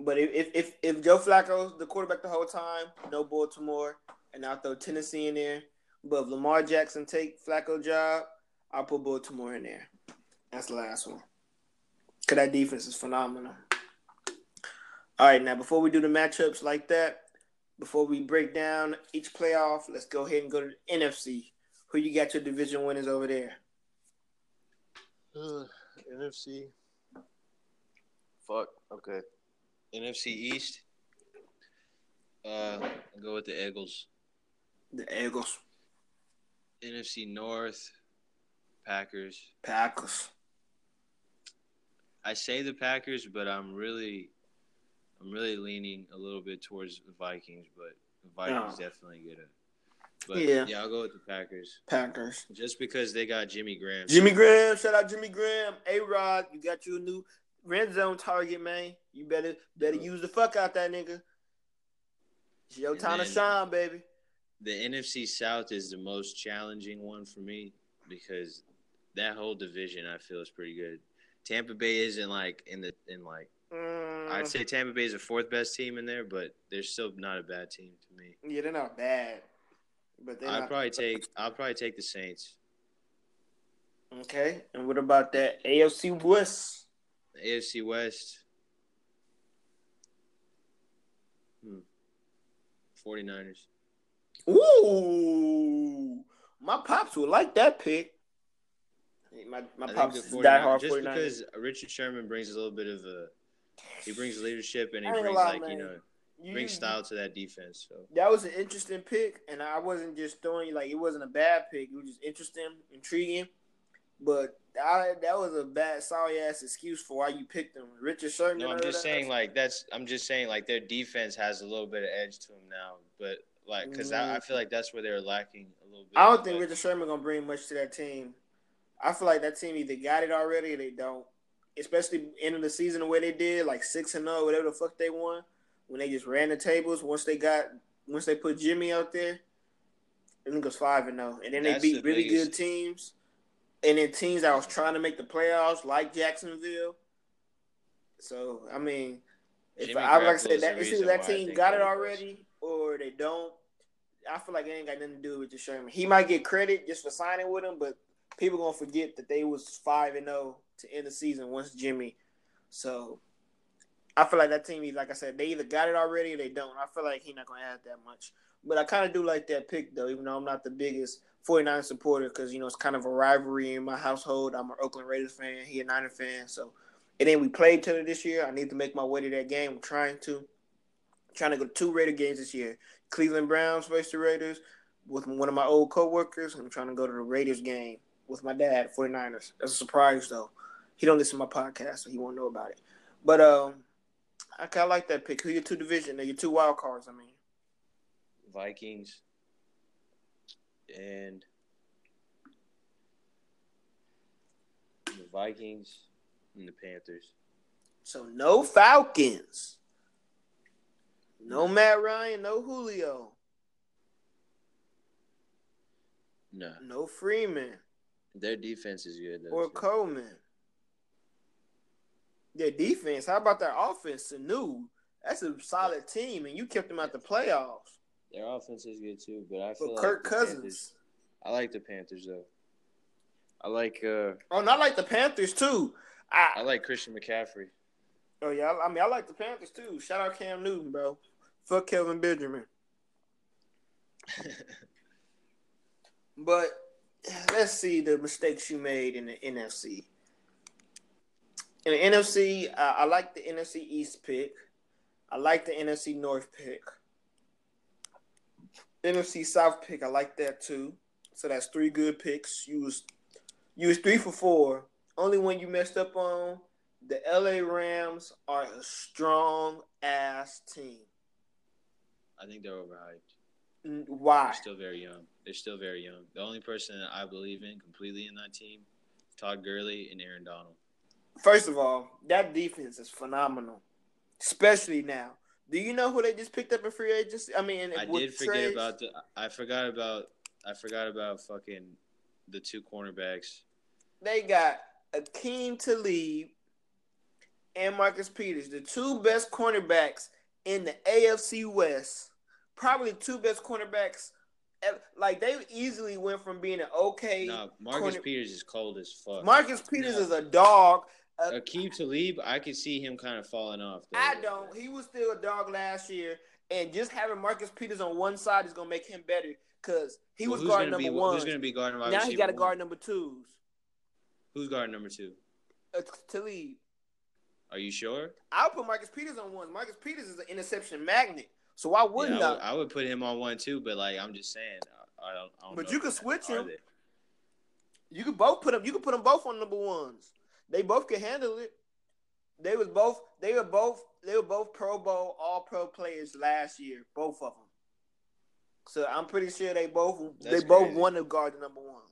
but if, if if Joe Flacco's the quarterback the whole time, no Baltimore, and I'll throw Tennessee in there. But if Lamar Jackson take Flacco job, I'll put Baltimore in there. That's the last one. Cause that defense is phenomenal. All right, now before we do the matchups like that, before we break down each playoff, let's go ahead and go to the NFC. Who you got your division winners over there? Uh, NFC. Fuck. Okay. NFC East. Uh, I'll go with the Eagles. The Eagles. NFC North. Packers. Packers. I say the Packers, but I'm really I'm really leaning a little bit towards the Vikings, but the Vikings oh. definitely get it. But yeah. yeah, I'll go with the Packers. Packers. Just because they got Jimmy Graham. Jimmy Graham, shout out Jimmy Graham. A Rod, you got you a new red zone target, man. You better better use the fuck out that nigga. It's your time to shine, baby. The NFC South is the most challenging one for me because that whole division I feel is pretty good. Tampa Bay isn't like in the in like Mm. I'd say Tampa Bay is the fourth best team in there, but they're still not a bad team to me. Yeah, they're not bad, but I'd probably take I'll probably take the Saints. Okay, and what about that AFC West? AFC West. Hmm. 49ers. Ooh, my pops would like that pick. My my pops is diehard just 49ers. because Richard Sherman brings a little bit of a he brings leadership and he brings like man. you know you, brings style to that defense. So that was an interesting pick, and I wasn't just throwing you like it wasn't a bad pick. It was just interesting, intriguing. But I, that was a bad, sorry ass excuse for why you picked them. Richard Sherman. No, I'm just saying like that's. I'm just saying like their defense has a little bit of edge to them now, but like because mm-hmm. I, I, feel like that's where they're lacking a little bit. I don't think Richard Sherman gonna bring much to that team. I feel like that team either got it already or they don't especially end of the season the way they did, like six and zero, oh, whatever the fuck they won, when they just ran the tables. Once they got, once they put Jimmy out there, I think it was five and zero, oh. and then That's they beat the really biggest. good teams, and then teams that was trying to make the playoffs, like Jacksonville. So I mean, if I, like I said, that it's either that team got it already or they don't. I feel like it ain't got nothing to do with the Sherman. He might get credit just for signing with him, but people gonna forget that they was five and zero oh to end the season once Jimmy. So I feel like that team, is like I said, they either got it already or they don't. I feel like he's not going to add that much. But I kind of do like that pick, though, even though I'm not the biggest 49 supporter because, you know, it's kind of a rivalry in my household. I'm an Oakland Raiders fan. He a Niner fan. So, and then we played each other this year. I need to make my way to that game. I'm trying to. Trying to go to two Raider games this year. Cleveland Browns versus the Raiders with one of my old coworkers. I'm trying to go to the Raiders game with my dad, 49ers. That's a surprise, though. He don't listen to my podcast, so he won't know about it. But um, I kind of like that pick. Who your two division? Are your two wild cards. I mean, Vikings and the Vikings and the Panthers. So no Falcons. No Matt Ryan, no Julio. No. No Freeman. Their defense is good though. Or too. Coleman their defense. How about their offense? Sanu. That's a solid team, and you kept them at the playoffs. Their offense is good too, but I feel but like Kirk Cousins. Panthers, I like the Panthers though. I like uh Oh, not like the Panthers too. I, I like Christian McCaffrey. oh yeah, I, I mean I like the Panthers too. Shout out Cam Newton, bro. Fuck Kelvin Benjamin. *laughs* But let's see the mistakes you made in the NFC. In the NFC, uh, I like the NFC East pick. I like the NFC North pick. NFC South pick, I like that too. So that's three good picks. You was you was three for four. Only one you messed up on. The LA Rams are a strong ass team. I think they're overhyped. Why? They're still very young. They're still very young. The only person that I believe in completely in that team, is Todd Gurley and Aaron Donald. First of all, that defense is phenomenal, especially now. Do you know who they just picked up in free agency? I mean, I did forget trades? about the. I forgot about. I forgot about fucking the two cornerbacks. They got Aqib Talib and Marcus Peters, the two best cornerbacks in the AFC West. Probably the two best cornerbacks. Like they easily went from being an okay. No, Marcus corner- Peters is cold as fuck. Marcus Peters Yeah. is a dog. Uh, Aqib Talib, I could see him kind of falling off. though. I don't. He was still a dog last year, and just having Marcus Peters on one side is gonna make him better because he Well, was gonna number be, one. Who's going to be guarding now he got to guard number twos. Who's guarding number two? Uh, Talib. Are you sure? I'll put Marcus Peters on one. Marcus Peters is an interception magnet, so why wouldn't yeah, I I? would, I would put him on one too, but like I'm just saying, I, I don't. I don't But you could switch him. You could both put them. You could put them both on number ones. They both could handle it. They was both. They were both. They were both Pro Bowl All Pro players last year. Both of them. So I'm pretty sure they both. they That's both crazy. won the guard the number one.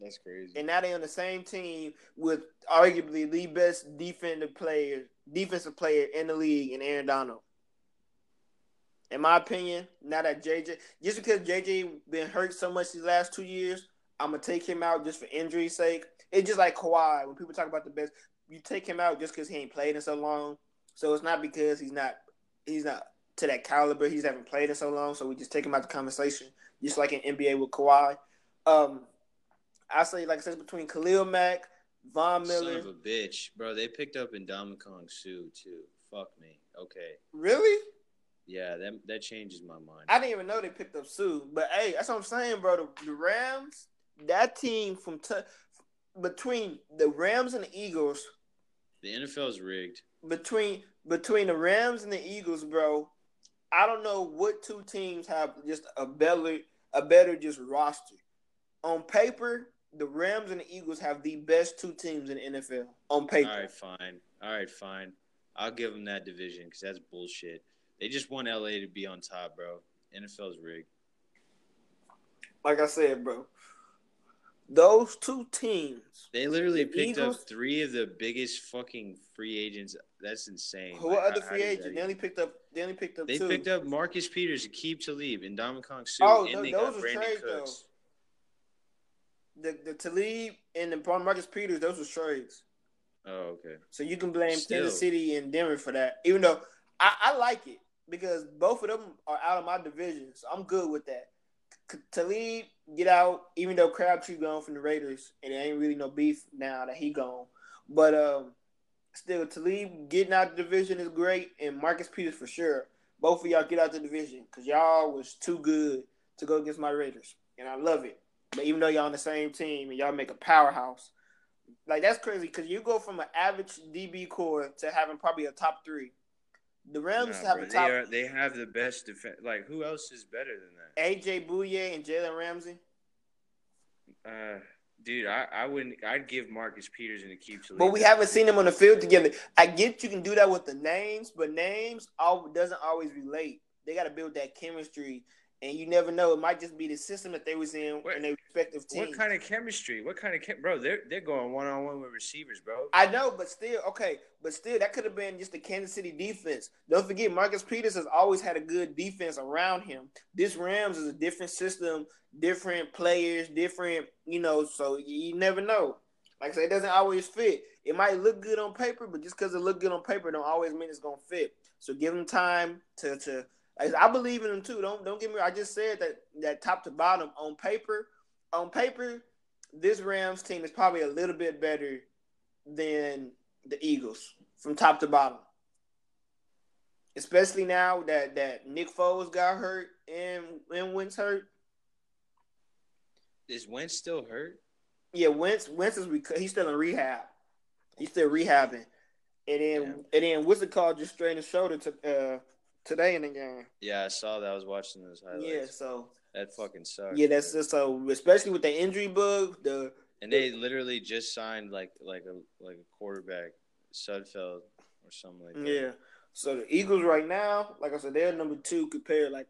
That's crazy. And now they're on the same team with arguably the best defensive player, defensive player in the league, in Aaron Donald. In my opinion, now that JJ, just because JJ been hurt so much these last two years, I'm gonna take him out just for injury's sake. It's just like Kawhi when people talk about the best, you take him out just because he ain't played in so long. So it's not because he's not he's not to that caliber. He's haven't played in so long, so we just take him out the conversation, just like in NBA with Kawhi. Um, I say, like I said, between Khalil Mack, Von Miller. Son of a bitch, bro. They picked up Ndamukong Suh too. Fuck me. Okay. Really? Yeah, that that changes my mind. I didn't even know they picked up Suh. But hey, that's what I'm saying, bro. The, the Rams, that team from t- between the Rams and the Eagles, the NFL is rigged. between between the Rams and the Eagles, bro. I don't know what two teams have just a better a better just roster. On paper, the Rams and the Eagles have the best two teams in the NFL. On paper. All right, fine. All right, fine. I'll give them that division because that's bullshit. They just want LA to be on top, bro. NFL's rigged. Like I said, bro. Those two teams. They literally The picked Eagles- up three of the biggest fucking free agents. That's insane. What Like, other how- free how agent? They only picked up. They only picked up They two. picked up Marcus Peters, Aqib Talib, and Ndamukong Suh, Oh, and no, they those got are Brandin trades, Cooks. the the Talib and the Marcus Peters. Those were trades. Oh, okay. So you can blame Still. Kansas City and Denver for that. Even though I, I like it because both of them are out of my division, so I'm good with that. Talib get out, even though Crabtree gone from the Raiders, and there ain't really no beef now that he gone. But um, still, Talib getting out the division is great, and Marcus Peters for sure. Both of y'all get out the division because y'all was too good to go against my Raiders, and I love it. But even though y'all on the same team and y'all make a powerhouse, like that's crazy because you go from an average DB core to having probably a top three. The Rams Nah, have bro, a they, top are, they have the best defense. Like, who else is better than that? AJ Bouye and Jalen Ramsey. Uh, dude, I, I wouldn't. I'd give Marcus Peters and Aqib Talib. But we haven't seen them on the field together. I get you can do that with the names, but names all doesn't always relate. They got to build that chemistry, and you never know. It might just be the system that they was in What- in their respective teams. What kind of chemistry? What kind of chem- bro? They're they're going one on one with receivers, bro. I know, but still, okay, but still, that could have been just the Kansas City defense. Don't forget, Marcus Peters has always had a good defense around him. This Rams is a different system, different players, different, you know, so you, you never know. Like I said, it doesn't always fit. It might look good on paper, but just because it look good on paper don't always mean it's gonna fit. So give them time to to I believe in them too. Don't don't get me. I just said that that top to bottom on paper, on paper, this Rams team is probably a little bit better than the Eagles from top to bottom. Especially now that that Nick Foles got hurt and and Wentz hurt. Is Wentz still hurt? Yeah, Wentz Wentz is he's still in rehab. He's still rehabbing, and then yeah. and then what's it called? Just straightened his shoulder to uh, today in the game. Yeah, I saw that. I was watching those highlights. Yeah, so that fucking sucks. Yeah, that's just so especially with the injury bug. The and they literally just signed like like a like a quarterback, Sudfeld or something like that. Yeah. So the Eagles right now, like I said, they're number two compared like,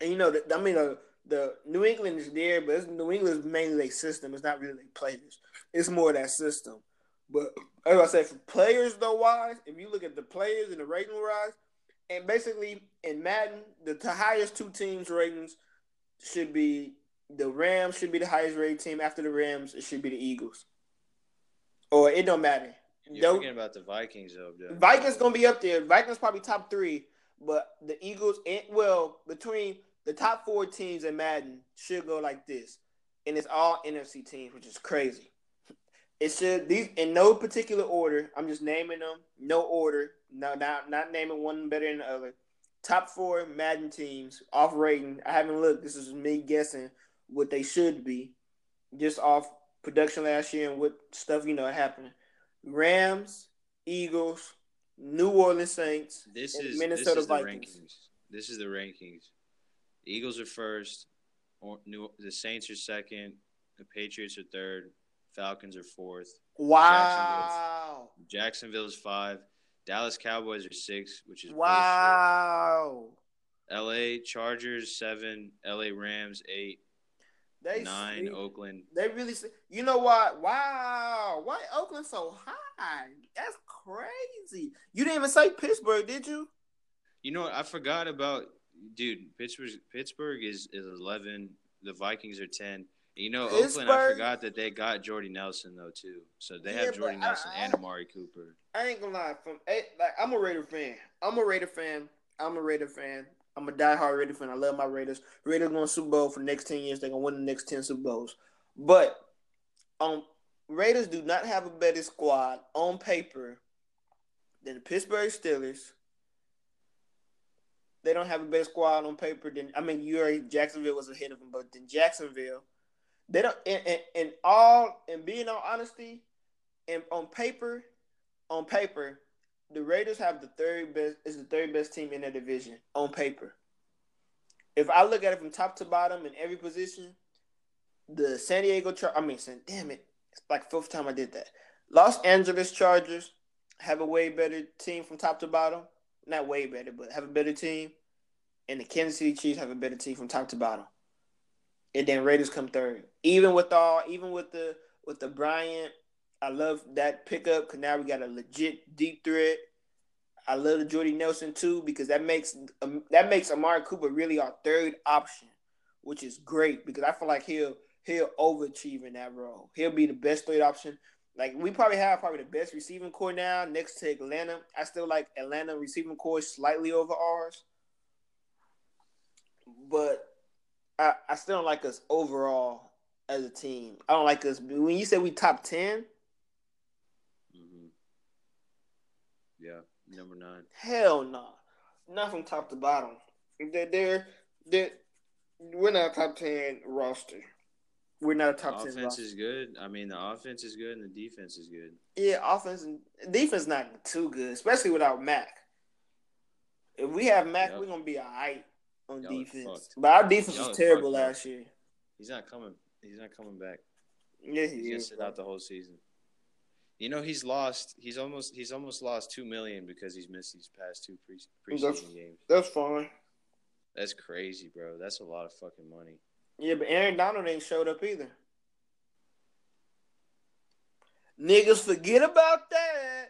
and you know, the, I mean, uh, the New England is there, but it's, New England is mainly their system. It's not really their players. It's more that system. But as I said, for players though wise, if you look at the players and the rating wise, and basically in Madden, the highest two teams ratings should be the Rams should be the highest rated team. After the Rams, it should be the Eagles. Or it don't matter. You're forgetting about the Vikings though. Dude. Vikings gonna be up there. Vikings probably top three, but the Eagles, and well, between the top four teams in Madden should go like this, and it's all NFC teams, which is crazy. It should these in no particular order. I'm just naming them, no order. No, not not naming one better than the other. Top four Madden teams off rating. I haven't looked. This is me guessing what they should be, just off production last year and what stuff you know happened. Rams, Eagles, New Orleans Saints, this is Minnesota this is Vikings. The rankings. This is the rankings. The Eagles are first. New, the Saints are second. The Patriots are third. Falcons are fourth. Wow. Jacksonville's, Jacksonville's five. Dallas Cowboys are six, which is wow. L.A. Chargers seven. L.A. Rams eight. They nine. Oakland. They really. You know what? Wow. Why Oakland so high? That's crazy. You didn't even say Pittsburgh, did you? You know, what? I forgot about dude. Pittsburgh. Pittsburgh is is eleven. The Vikings are ten. You know, Pittsburgh, Oakland. I forgot that they got Jordy Nelson though too. So they yeah, have Jordy Nelson I, and Amari Cooper. I ain't gonna lie. From like, I'm a Raider fan. I'm a Raider fan. I'm a Raider fan. I'm a diehard Raider fan. I love my Raiders. Raiders going to Super Bowl for the next ten years. They're gonna win the next ten Super Bowls. But um, Raiders do not have a better squad on paper than the Pittsburgh Steelers. They don't have a better squad on paper than I mean, you already Jacksonville was ahead of them, but then Jacksonville they don't. In, in all, and being on honesty, and on paper, on paper, the Raiders have the third best. Is the third best team in their division on paper. If I look at it from top to bottom in every position, the San Diego Char- I mean, damn it, it's like fifth time I did that. Los Angeles Chargers have a way better team from top to bottom. Not way better, but have a better team. And the Kansas City Chiefs have a better team from top to bottom and then Raiders come third. Even with all, even with the with the Bryant, I love that pickup because now we got a legit deep threat. I love the Jordy Nelson too because that makes um, that makes Amari Cooper really our third option, which is great because I feel like he'll he'll overachieve in that role. He'll be the best third option. Like we probably have probably the best receiving core now next to Atlanta. I still like Atlanta receiving core slightly over ours, but I, I still don't like us overall as a team. I don't like us. When you say we top 10 mm-hmm. yeah, number nine. Hell no, nah. not from top to bottom. They're they're, they're we're not a top ten roster. We're not a top the ten. Offense is good. I mean, the offense is good and the defense is good. Yeah, offense and defense not too good, especially without Mack. If we have Mack, yep. we're gonna be all right on Y'all defense. But our defense Y'all was terrible last year. He's not coming. He's not coming back. Yeah, he he's gonna sit out the whole season. You know he's lost. He's almost. He's almost lost two million because he's missed these past two pre preseason that's, games. That's fine. That's crazy, bro. That's a lot of fucking money. Yeah, but Aaron Donald ain't showed up either. Niggas forget about that.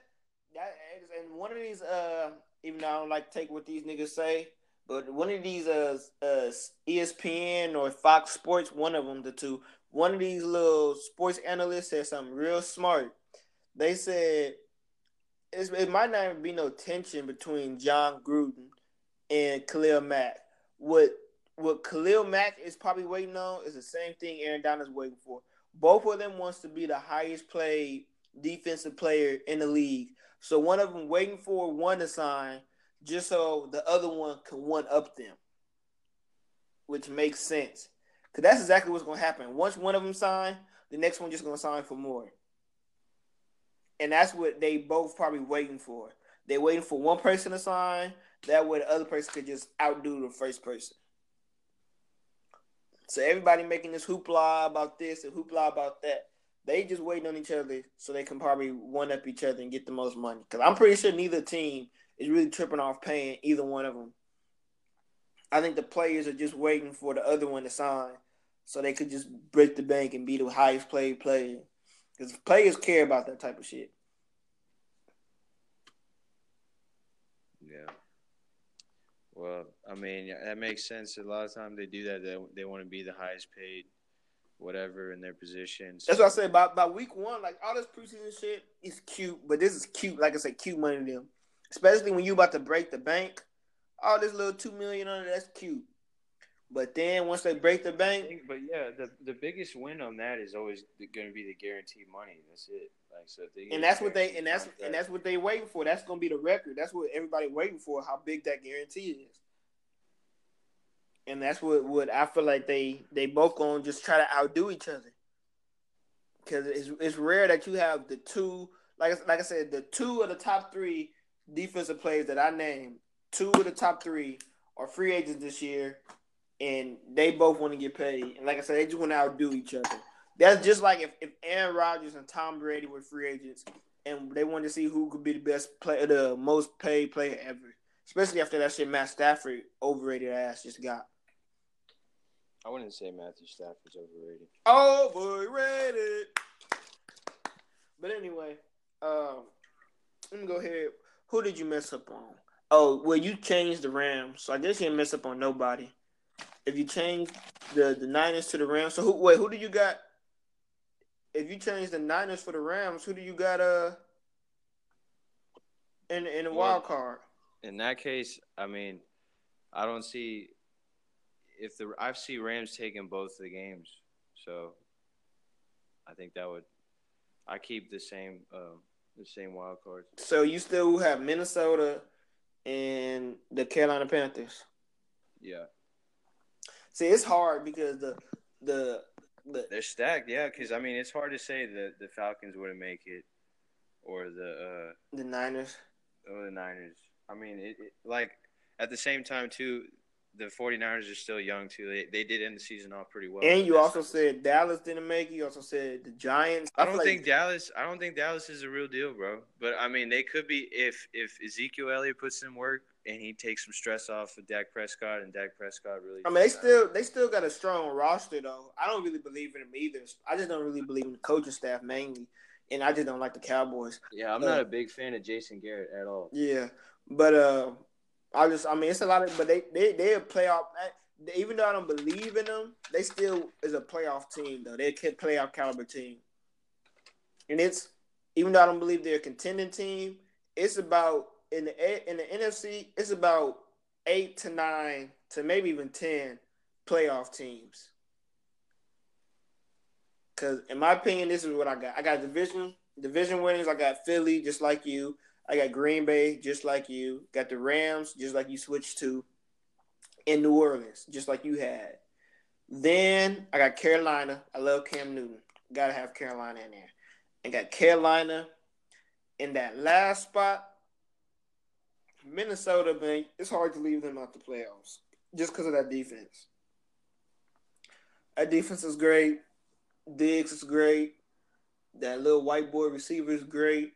That and one of these, uh, even though I don't like to take what these niggas say, but one of these uh, uh ESPN or Fox Sports, one of them, the two, one of these little sports analysts said something real smart. They said it might not even be no tension between Jon Gruden and Khalil Mack. What what Khalil Mack is probably waiting on is the same thing Aaron Donald's waiting for. Both of them wants to be the highest played defensive player in the league. So one of them waiting for one to sign just so the other one can one up them, which makes sense. Cause that's exactly what's gonna happen. Once one of them sign, the next one just gonna sign for more. And that's what they both probably waiting for. They waiting for one person to sign. That way the other person could just outdo the first person. So everybody making this hoopla about this and hoopla about that. They just waiting on each other so they can probably one up each other and get the most money. Because I'm pretty sure neither team is really tripping off paying either one of them. I think the players are just waiting for the other one to sign so they could just break the bank and be the highest paid player. Because players care about that type of shit. Yeah. Well, I mean, that makes sense. A lot of times they do that. They, they want to be the highest paid, whatever, in their positions. That's what I say about by week one. Like all this preseason shit is cute, but this is cute. Like I said, cute money to them. Especially when you about to break the bank. All this little two million under that's cute. But then once they break the bank, but yeah, the the biggest win on that is always going to be the guaranteed money. That's it. Like so, and that's what they and that's contract. and that's what they waiting for. That's going to be the record. That's what everybody waiting for. How big that guarantee is. And that's what what I feel like they they both going to just try to outdo each other. Because it's it's rare that you have the two like like I said the two of the top three defensive players that I named. Two of the top three are free agents this year and they both want to get paid. And like I said, they just want to outdo each other. That's just like if, if Aaron Rodgers and Tom Brady were free agents and they wanted to see who could be the best player, the most paid player ever. Especially after that shit Matt Stafford overrated ass just got. I wouldn't say Matthew Stafford's overrated. Overrated. But anyway, um, let me go ahead. Who did you mess up on? Oh, well, you changed the Rams, so I guess you didn't mess up on nobody if you change the the Niners to the Rams, so who wait, who do you got? If you change the Niners for the Rams, who do you got uh in in the well, wild card? In that case, I mean, I don't see if the I see Rams taking both the games, so I think that would I keep the same uh, the same wild cards. So you still have Minnesota and the Carolina Panthers. Yeah. See, it's hard because the the, the they're stacked. Yeah, because I mean, it's hard to say that the Falcons wouldn't make it, or the uh, the Niners, or the Niners. I mean, it, it, like at the same time too, the 49ers are still young too. They they did end the season off pretty well. And you also said Dallas didn't make it. You also said the Giants. I, I don't think like... Dallas. I don't think Dallas is a real deal, bro. But I mean, they could be if if Ezekiel Elliott puts in work and he takes some stress off of Dak Prescott, and Dak Prescott really. I mean, they still they still got a strong roster though. I don't really believe in them either. I just don't really believe in the coaching staff mainly, and I just don't like the Cowboys. Yeah, I'm uh, not a big fan of Jason Garrett at all. Yeah, but uh, I just I mean it's a lot of but they they they a playoff. Even though I don't believe in them, they still is a playoff team though. They're a playoff caliber team, and it's even though I don't believe they're a contending team, it's about in the in the NFC, it's about eight to nine to maybe even ten playoff teams. Cause in my opinion, this is what I got. I got division division winners. I got Philly, just like you. I got Green Bay, just like you. Got the Rams, just like you switched to. In New Orleans, just like you had. Then I got Carolina. I love Cam Newton. Gotta have Carolina in there. And got Carolina in that last spot. Minnesota, man, it's hard to leave them out the playoffs just because of that defense. That defense is great. Diggs is great. That little white boy receiver is great.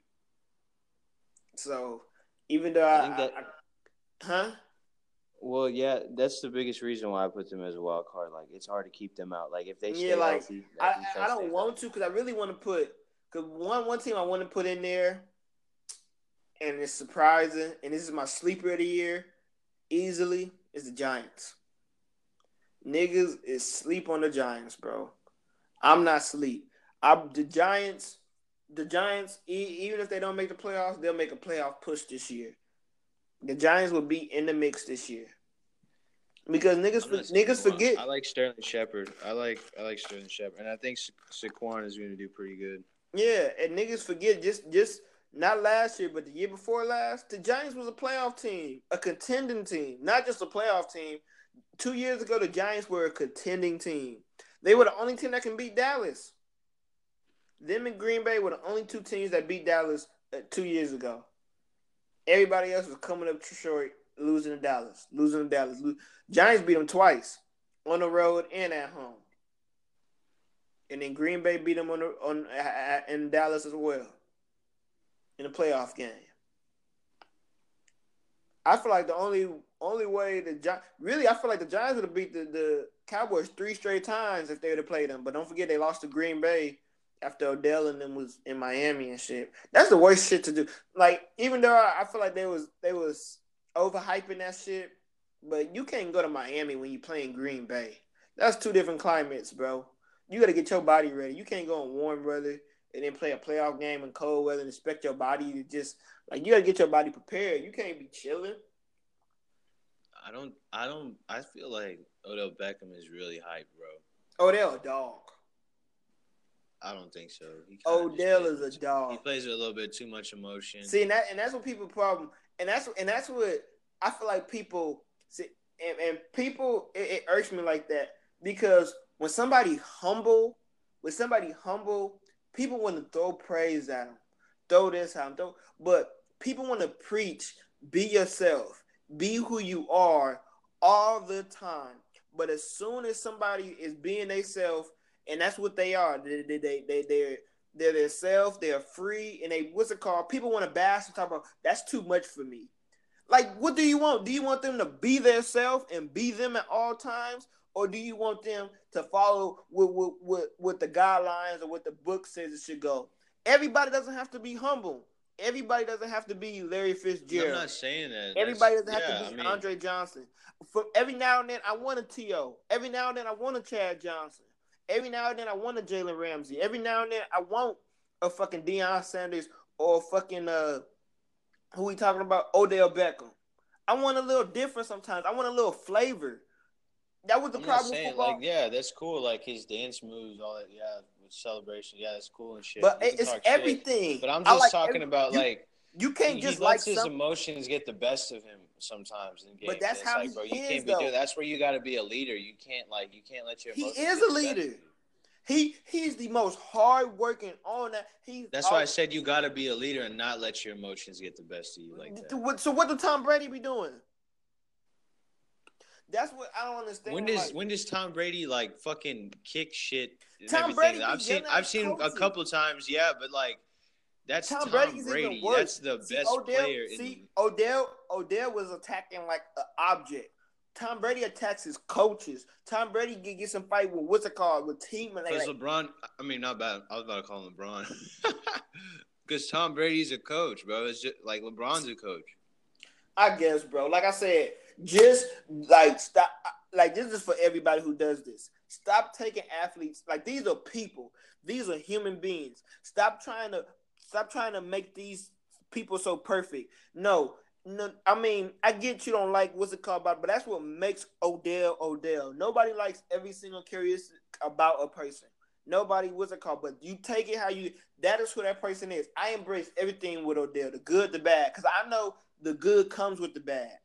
So even though I, I, that, I, huh? Well, yeah, that's the biggest reason why I put them as a wild card. Like it's hard to keep them out. Like if they yeah, like healthy, I, I don't want to because I really want to put because one one team I want to put in there and it's surprising, and this is my sleeper of the year, easily, is the Giants. Niggas is sleep on the Giants, bro. I'm not sleep. I the Giants, the Giants, e- even if they don't make the playoffs, they'll make a playoff push this year. the Giants will be in the mix this year. Because niggas, niggas forget. I like Sterling Shepard. I like I like Sterling Shepard, and I think Sa- Saquon is going to do pretty good. Yeah, and niggas forget just just not last year, but the year before last, the Giants was a playoff team, a contending team, not just a playoff team. Two years ago, the Giants were a contending team. They were the only team that can beat Dallas. Them and Green Bay were the only two teams that beat Dallas uh, two years ago. Everybody else was coming up short, losing to Dallas, losing to Dallas. Giants beat them twice on the road and at home, and then Green Bay beat them on the, on in Dallas as well in a playoff game. I feel like the only only way the Gi- really I feel like the Giants would have beat the, the Cowboys three straight times if they would have played them. But don't forget they lost to Green Bay after Odell and them was in Miami and shit. That's the worst shit to do. Like even though I, I feel like they was they was overhyping that shit, but you can't go to Miami when you playing Green Bay. That's two different climates, bro. You got to get your body ready. You can't go in warm weather and then play a playoff game in cold weather and expect your body to just like you gotta get your body prepared. You can't be chilling. I don't. I don't. I feel like Odell Beckham is really hype, bro. Odell dog. I don't think so. Odell is a dog. He plays with a little bit too much emotion. See, and that and that's what people problem, and that's and that's what I feel like people see, and, and people it, it irks me like that because when somebody humble, when somebody humble people want to throw praise at him, throw this at him, throw, but people want to preach, be yourself, be who you are all the time. But as soon as somebody is being themselves, and that's what they are, they they they, they they're they're their self, they're free, and they what's it called? People want to bash and talk about that's too much for me. Like, what do you want? Do you want them to be their self and be them at all times? or do you want them to follow what, what, what, what the guidelines or what the book says it should go? Everybody doesn't have to be humble. Everybody doesn't have to be Larry Fitzgerald. I'm not saying that. Everybody doesn't have yeah, to be I mean, Andre Johnson. For every now and then, I want a T.O. Every now and then, I want a Chad Johnson. Every now and then, I want a Jalen Ramsey. Every now and then, I want a fucking Deion Sanders or fucking uh, who we talking about? Odell Beckham. I want a little different sometimes. I want a little flavor. That was the I'm problem. Saying, like, yeah, that's cool. Like his dance moves, all that. Yeah, with celebration. Yeah, that's cool and shit. But it's everything. Shit. But I'm just like talking every, about you, like you can't he, just he lets like his some, emotions get the best of him sometimes in games. But that's how like, he bro, you is, can't be doing. That's where you got to be a leader. You can't like you can't let your. He is a leader. He he's the most hard working on that. He. That's why I said you got to be a leader and not let your emotions get the best of you like that. So what did Tom Brady be doing? That's what I don't understand. When does like, when does Tom Brady like fucking kick shit? Tom Brady. I've seen I've seen coaches. a couple times, yeah, but like that's Tom, Tom Brady's Brady. Even worse. That's the see, best Odell, player. See, the... Odell Odell was attacking like an object. Tom Brady attacks his coaches. Tom Brady get, get some fight with what's it called with team and like, LeBron. I mean, not bad. I was about to call him LeBron *laughs* because Tom Brady's a coach, bro. It's just like LeBron's a coach. I guess, bro. Like I said, just like stop like this is for everybody who does this. Stop taking athletes like these are people. These are human beings. Stop trying to stop trying to make these people so perfect. No, no, I mean, I get you don't like what's it called about, but that's what makes Odell Odell. Nobody likes every single curious about a person. Nobody what's it called, but you take it how you. That is who that person is. I embrace everything with Odell, the good, the bad, because I know the good comes with the bad.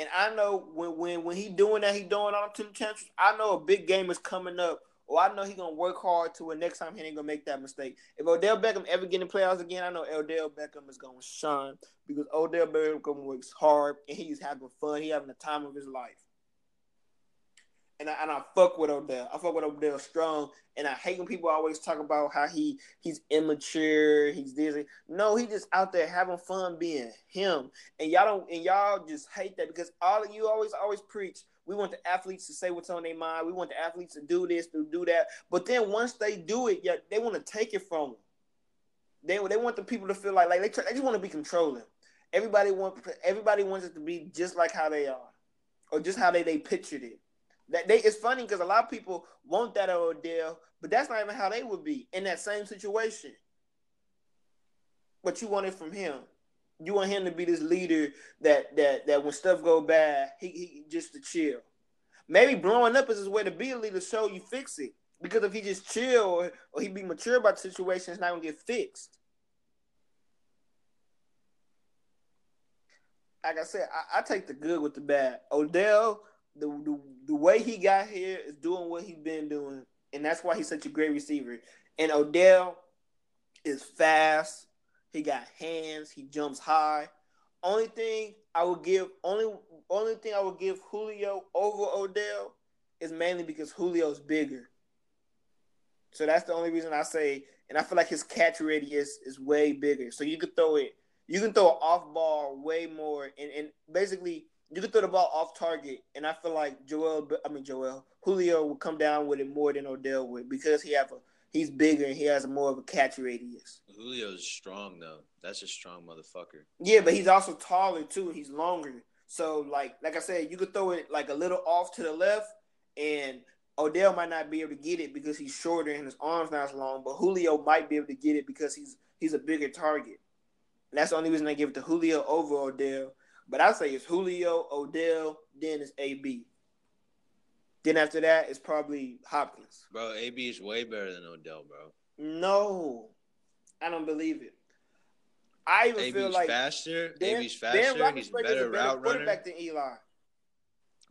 And I know when when when he doing that, he doing all them chances. I know a big game is coming up, or I know he's gonna work hard to it next time he ain't gonna make that mistake. If Odell Beckham ever get in playoffs again, I know Odell Beckham is gonna shine because Odell Beckham works hard and he's having fun. He having the time of his life and I, and I fuck with Odell. I fuck with Odell strong, and I hate when people always talk about how he he's immature, he's dizzy. No, he just out there having fun being him, and y'all don't, and y'all just hate that because all of you always always preach. We want the athletes to say what's on their mind. We want the athletes to do this, to do that. But then once they do it, yeah, they want to take it from them. They they want the people to feel like like they, try, they just want to be controlling. Everybody want everybody wants it to be just like how they are, or just how they they pictured it. That they it's funny because a lot of people want that Odell, but that's not even how they would be in that same situation. But you want it from him. You want him to be this leader that that that when stuff go bad, he, he just to chill. Maybe blowing up is his way to be a leader, so you fix it. Because if he just chill or, or he be mature about the situation, it's not gonna get fixed. Like I said, I, I take the good with the bad. Odell, the, the the way he got here is doing what he's been doing, and that's why he's such a great receiver. And Odell is fast. He got hands. He jumps high. Only thing I would give only only thing I would give Julio over Odell is mainly because Julio's bigger. So that's the only reason I say, and I feel like his catch radius is way bigger. So you could throw it, you can throw off ball way more, and, and basically you can throw the ball off target. And I feel like Joel, I mean Joel, Julio will come down with it more than Odell would because he have a he's bigger and he has more of a catch radius. Julio's strong though. That's a strong motherfucker. Yeah, but he's also taller too. He's longer. So like like I said, you could throw it like a little off to the left, and Odell might not be able to get it because he's shorter and his arms not as long, but Julio might be able to get it because he's he's a bigger target. And that's the only reason I give it to Julio over Odell. But I say it's Julio, Odell, then it's AB. Then after that, it's probably Hopkins. Bro, AB is way better than Odell, bro. No, I don't believe it. I even AB's feel like faster. Dan, AB's faster. Dan he's a better, route runner. Back than Eli.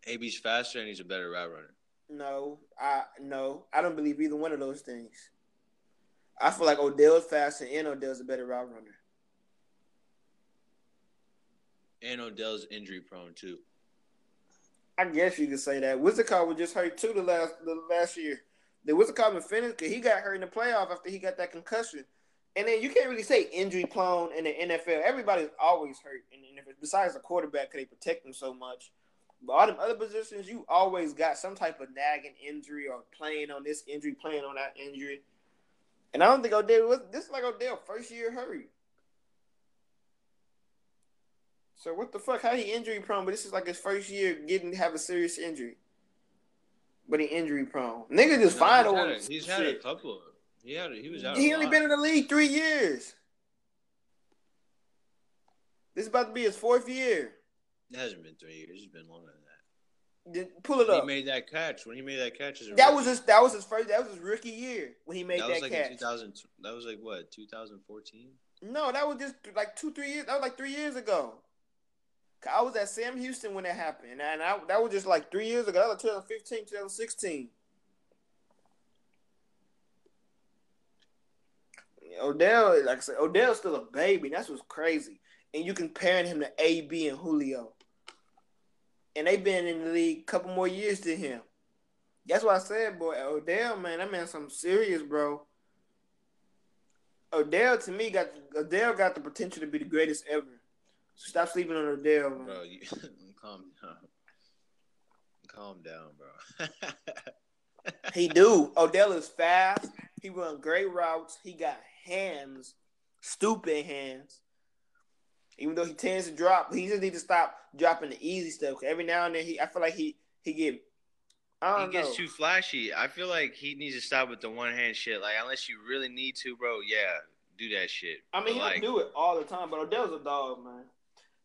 AB's faster and he's a better route runner. No, I no, I don't believe either one of those things. I feel like Odell's faster and Odell's a better route runner. And Odell's injury prone too. I guess you could say that. Wizard was just hurt too the last the last year. The Wizard been finished because he got hurt in the playoff after he got that concussion. And then you can't really say injury prone in the NFL. Everybody's always hurt in the NFL. Besides the quarterback, they protect them so much. But all them other positions, you always got some type of nagging injury or playing on this injury, playing on that injury. And I don't think Odell was this is like Odell first year hurt. So what the fuck? How he injury prone? But this is like his first year getting to have a serious injury. But he injury prone. Nigga just no, fine over. He's had a couple. He had. A, he was out. He only lot. been in the league three years. This is about to be his fourth year. It hasn't been three years. It's been longer than that. Then pull it when up. He made that catch when he made that catch. that was his. That was his first. That was his rookie year when he made that, that like catch. 2000. That was like what? 2014. No, that was just like two, three years. That was like three years ago. I was at Sam Houston when that happened, and I, that was just like three years ago. That was 2015, 2016. Odell, like I said, Odell's still a baby. That's what's crazy. And you comparing him to AB and Julio. And they've been in the league a couple more years than him. That's why I said, boy, Odell, man, that man something serious, bro. Odell to me got Odell got the potential to be the greatest ever. So stop sleeping on Odell, man. Uh, bro, you, *laughs* calm down. Calm down, bro. *laughs* he do. Odell is fast. He run great routes. He got hands, stupid hands. Even though he tends to drop, he just needs to stop dropping the easy stuff. Every now and then, he I feel like he he get. I don't he gets know. too flashy. I feel like he needs to stop with the one hand shit. Like unless you really need to, bro. Yeah, do that shit. I mean, he like, do it all the time, but Odell's a dog, man.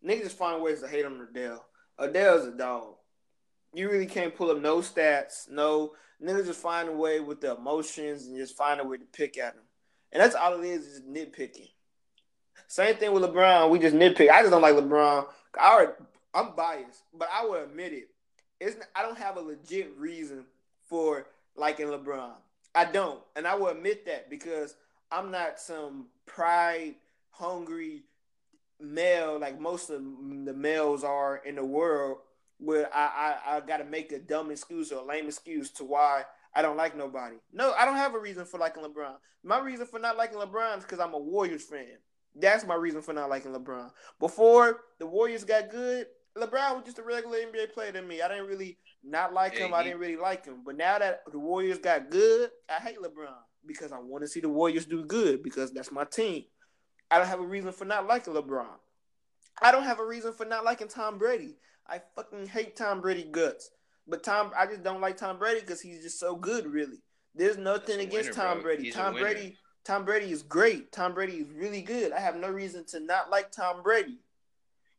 Niggas just find ways to hate on Odell. Odell's a dog. You really can't pull up no stats, no niggas just find a way with the emotions and just find a way to pick at him. And that's all it is, is nitpicking. Same thing with LeBron. We just nitpick. I just don't like LeBron. I already, I'm biased, but I will admit it. I don't have a legit reason for liking LeBron. I don't, and I will admit that because I'm not some pride hungry male like most of the males are in the world where I, I, I got to make a dumb excuse or a lame excuse to why I don't like nobody. No, I don't have a reason for liking LeBron. My reason for not liking LeBron is because I'm a Warriors fan. That's my reason for not liking LeBron. Before the Warriors got good, LeBron was just a regular NBA player to me. I didn't really not like him. I didn't really like him. But now that the Warriors got good, I hate LeBron because I want to see the Warriors do good because that's my team. I don't have a reason for not liking LeBron. I don't have a reason for not liking Tom Brady. I fucking hate Tom Brady guts. But Tom, I just don't like Tom Brady because he's just so good. Really, there's nothing against Tom bro. Brady. He's Tom Brady, Tom Brady is great. Tom Brady is really good. I have no reason to not like Tom Brady.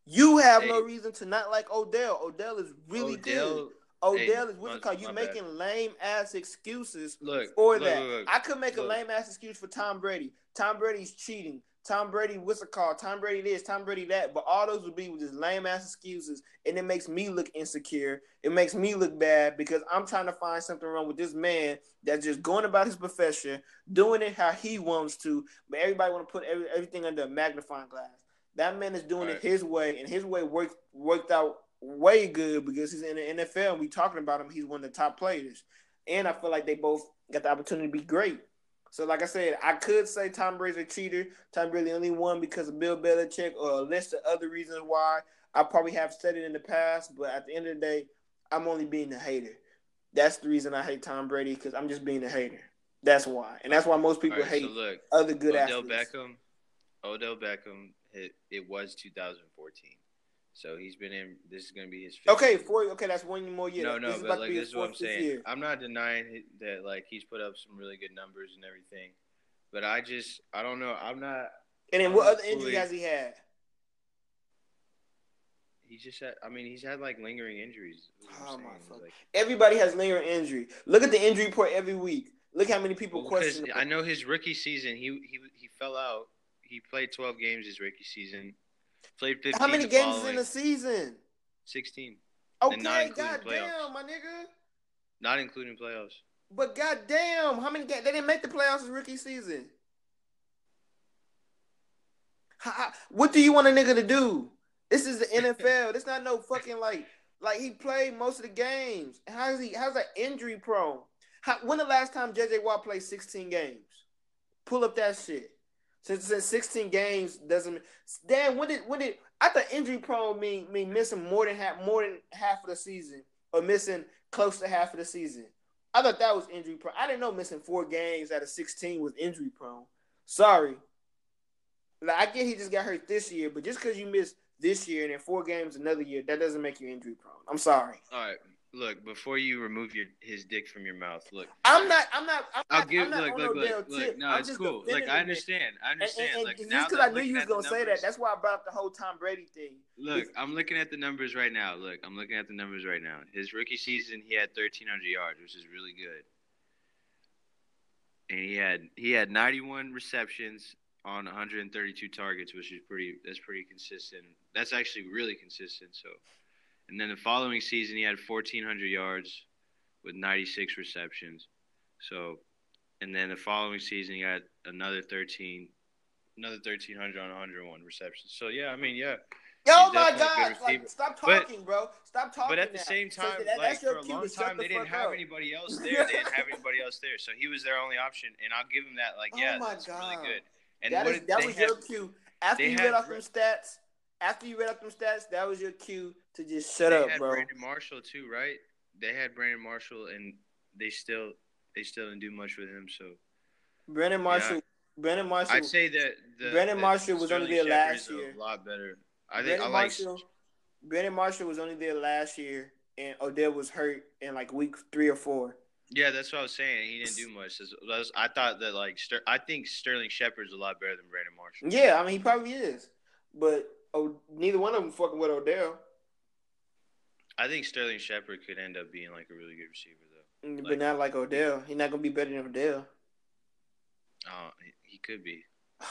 You have hey. no reason to not like Odell. Odell is really Odell, good. Odell hey, is what you call you making bad. lame ass excuses look, for look, that. Look, I could make a lame ass excuse for Tom Brady. Tom Brady's cheating. Tom Brady, what's it called? Tom Brady this, Tom Brady that. But all those would be with just lame ass excuses, and it makes me look insecure. It makes me look bad because I'm trying to find something wrong with this man that's just going about his profession, doing it how he wants to. But everybody want to put every, everything under a magnifying glass. That man is doing right. it his way, and his way worked worked out way good because he's in the NFL. and we talking about him. He's one of the top players, and I feel like they both got the opportunity to be great. So, like I said, I could say Tom Brady's a cheater. Tom Brady only won because of Bill Belichick or a list of other reasons why. I probably have said it in the past, but at the end of the day, I'm only being a hater. That's the reason I hate Tom Brady because I'm just being a hater. That's why, and that's why most people right, hate so look, other good Odell athletes. Beckham, Odell Beckham, it, it was 2014. So he's been in. This is going to be his. okay, four. Okay, that's one more year. No, no, this but like this is what I'm saying. Year. I'm not denying that like he's put up some really good numbers and everything, but I just I don't know. I'm not. And then what other injury has he had? He just had. I mean, he's had like lingering injuries. Oh my fuck! Like, Everybody has lingering injury. Look at the injury report every week. Look how many people well, question. I know his rookie season, he he he fell out. He played 12 games his rookie season. Played 15. How many games in the season? 16. Okay, goddamn, my nigga. Not including playoffs. But goddamn, how many games? They didn't make the playoffs in rookie season. How, what do you want a nigga to do? This is the *laughs* NFL. this not no fucking like like he played most of the games. How's he? How's that injury prone? How, when the last time JJ Watt played 16 games? Pull up that shit. Since, since 16 games doesn't mean. damn when did when did I thought injury prone mean mean missing more than half more than half of the season or missing close to half of the season. I thought that was injury prone. I didn't know missing four games out of 16 was injury prone. Sorry. Like I get he just got hurt this year, but just because you missed this year and then four games another year, that doesn't make you injury prone. I'm sorry. All right. Look, before you remove your his dick from your mouth, look. I'm not. I'm not. I'm I'll not, give. I'm look, look, look, look. No, it's cool. Like I understand. I understand. And, and, like, just because I knew you was gonna say that, that's why I brought up the whole Tom Brady thing. Look, I'm looking at the numbers right now. Look, I'm looking at the numbers right now. His rookie season, he had 1,300 yards, which is really good. And he had he had 91 receptions on 132 targets, which is pretty. That's pretty consistent. That's actually really consistent. So and then the following season, he had 1,400 yards with 96 receptions. So, and then the following season, he had another 13, another 1,300 on 101 receptions. So, yeah, I mean, yeah. Oh my God! Like, stop talking, but, bro. Stop talking. But at the now. same time, so that, like for a long time, they didn't have anybody else *laughs* there. they didn't have anybody else there, so he was their only option. And I'll give him that. Like, oh yeah, oh that's God. really good. And that, is, that was your cue. After you read off them stats, after you read up them stats, that was your cue to just shut they up, had bro. Brandon Marshall too, right? They had Brandon Marshall, and they still they still didn't do much with him. So Brandon Marshall, yeah. Brandon Marshall. I'd say that the, Brandon Marshall was only there last year. A lot better. I think Brandon I like. Marshall, Brandon Marshall was only there last year, and Odell was hurt in like week three or four. Yeah, that's what I was saying. He didn't do much. I thought that like I think Sterling Shepard's a lot better than Brandon Marshall. Yeah, I mean he probably is, but oh, neither one of them fucking with Odell. I think Sterling Shepard could end up being like a really good receiver though. Mm, but like, not like Odell. He's not gonna be better than Odell. Oh, he could be. *sighs*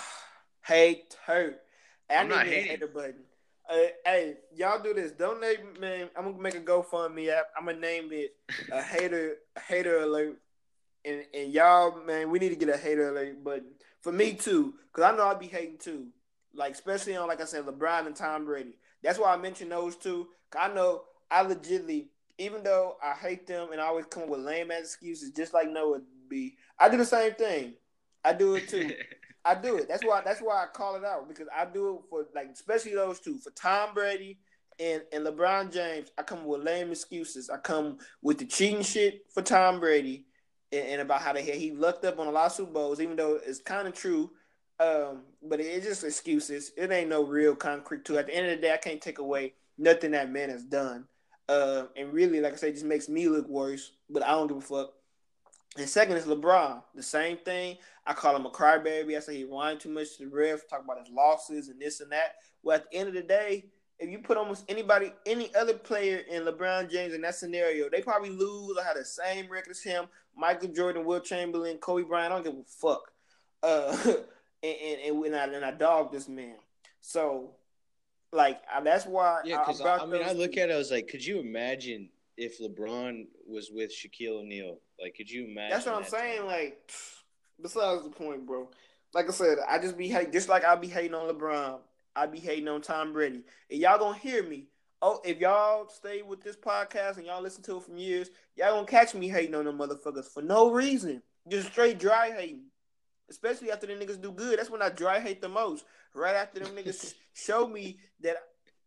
Hate hurt. I'm not hating. Hater button. Uh, hey, y'all do this. Donate, man. I'm gonna make a GoFundMe app. I'm gonna name it a *laughs* hater hater alert. And and y'all, man, we need to get a hater alert button for me too, cause I know I'll be hating too. Like especially on like I said, LeBron and Tom Brady. That's why I mentioned those two. I know I legitly, even though I hate them and I always come with lame ass excuses, just like Noah be. I do the same thing. I do it too. *laughs* I do it. That's why. That's why I call it out because I do it for like especially those two for Tom Brady and and LeBron James. I come with lame excuses. I come with the cheating shit for Tom Brady and, and about how they he lucked up on a lot of Super Bowls, even though it's kind of true. Um, but it's just excuses. It ain't no real concrete to. At the end of the day, I can't take away nothing that man has done. Uh, and really, like I said, just makes me look worse. But I don't give a fuck. And second is LeBron. The same thing. I call him a crybaby. I say he whined too much to the ref, talk about his losses and this and that. Well, at the end of the day, if you put almost anybody, any other player in LeBron James in that scenario, they probably lose or have the same record as him. Michael Jordan, Wilt Chamberlain, Kobe Bryant. I don't give a fuck. Uh, *laughs* and, and, and, I, and I dog this man. So, like, that's why. Yeah, because I, I, mean, I look at it, I was like, could you imagine if LeBron was with Shaquille O'Neal? Like, could you imagine? That's what I'm saying. Time? Like, *sighs* besides the point, bro. Like I said, I just be hate, just like I be hating on LeBron. I be hating on Tom Brady. And y'all gonna hear me. Oh, if y'all stay with this podcast and y'all listen to it from years, y'all gonna catch me hating on them motherfuckers for no reason. Just straight dry hating. Especially after the niggas do good. That's when I dry hate the most. Right after them niggas *laughs* show me that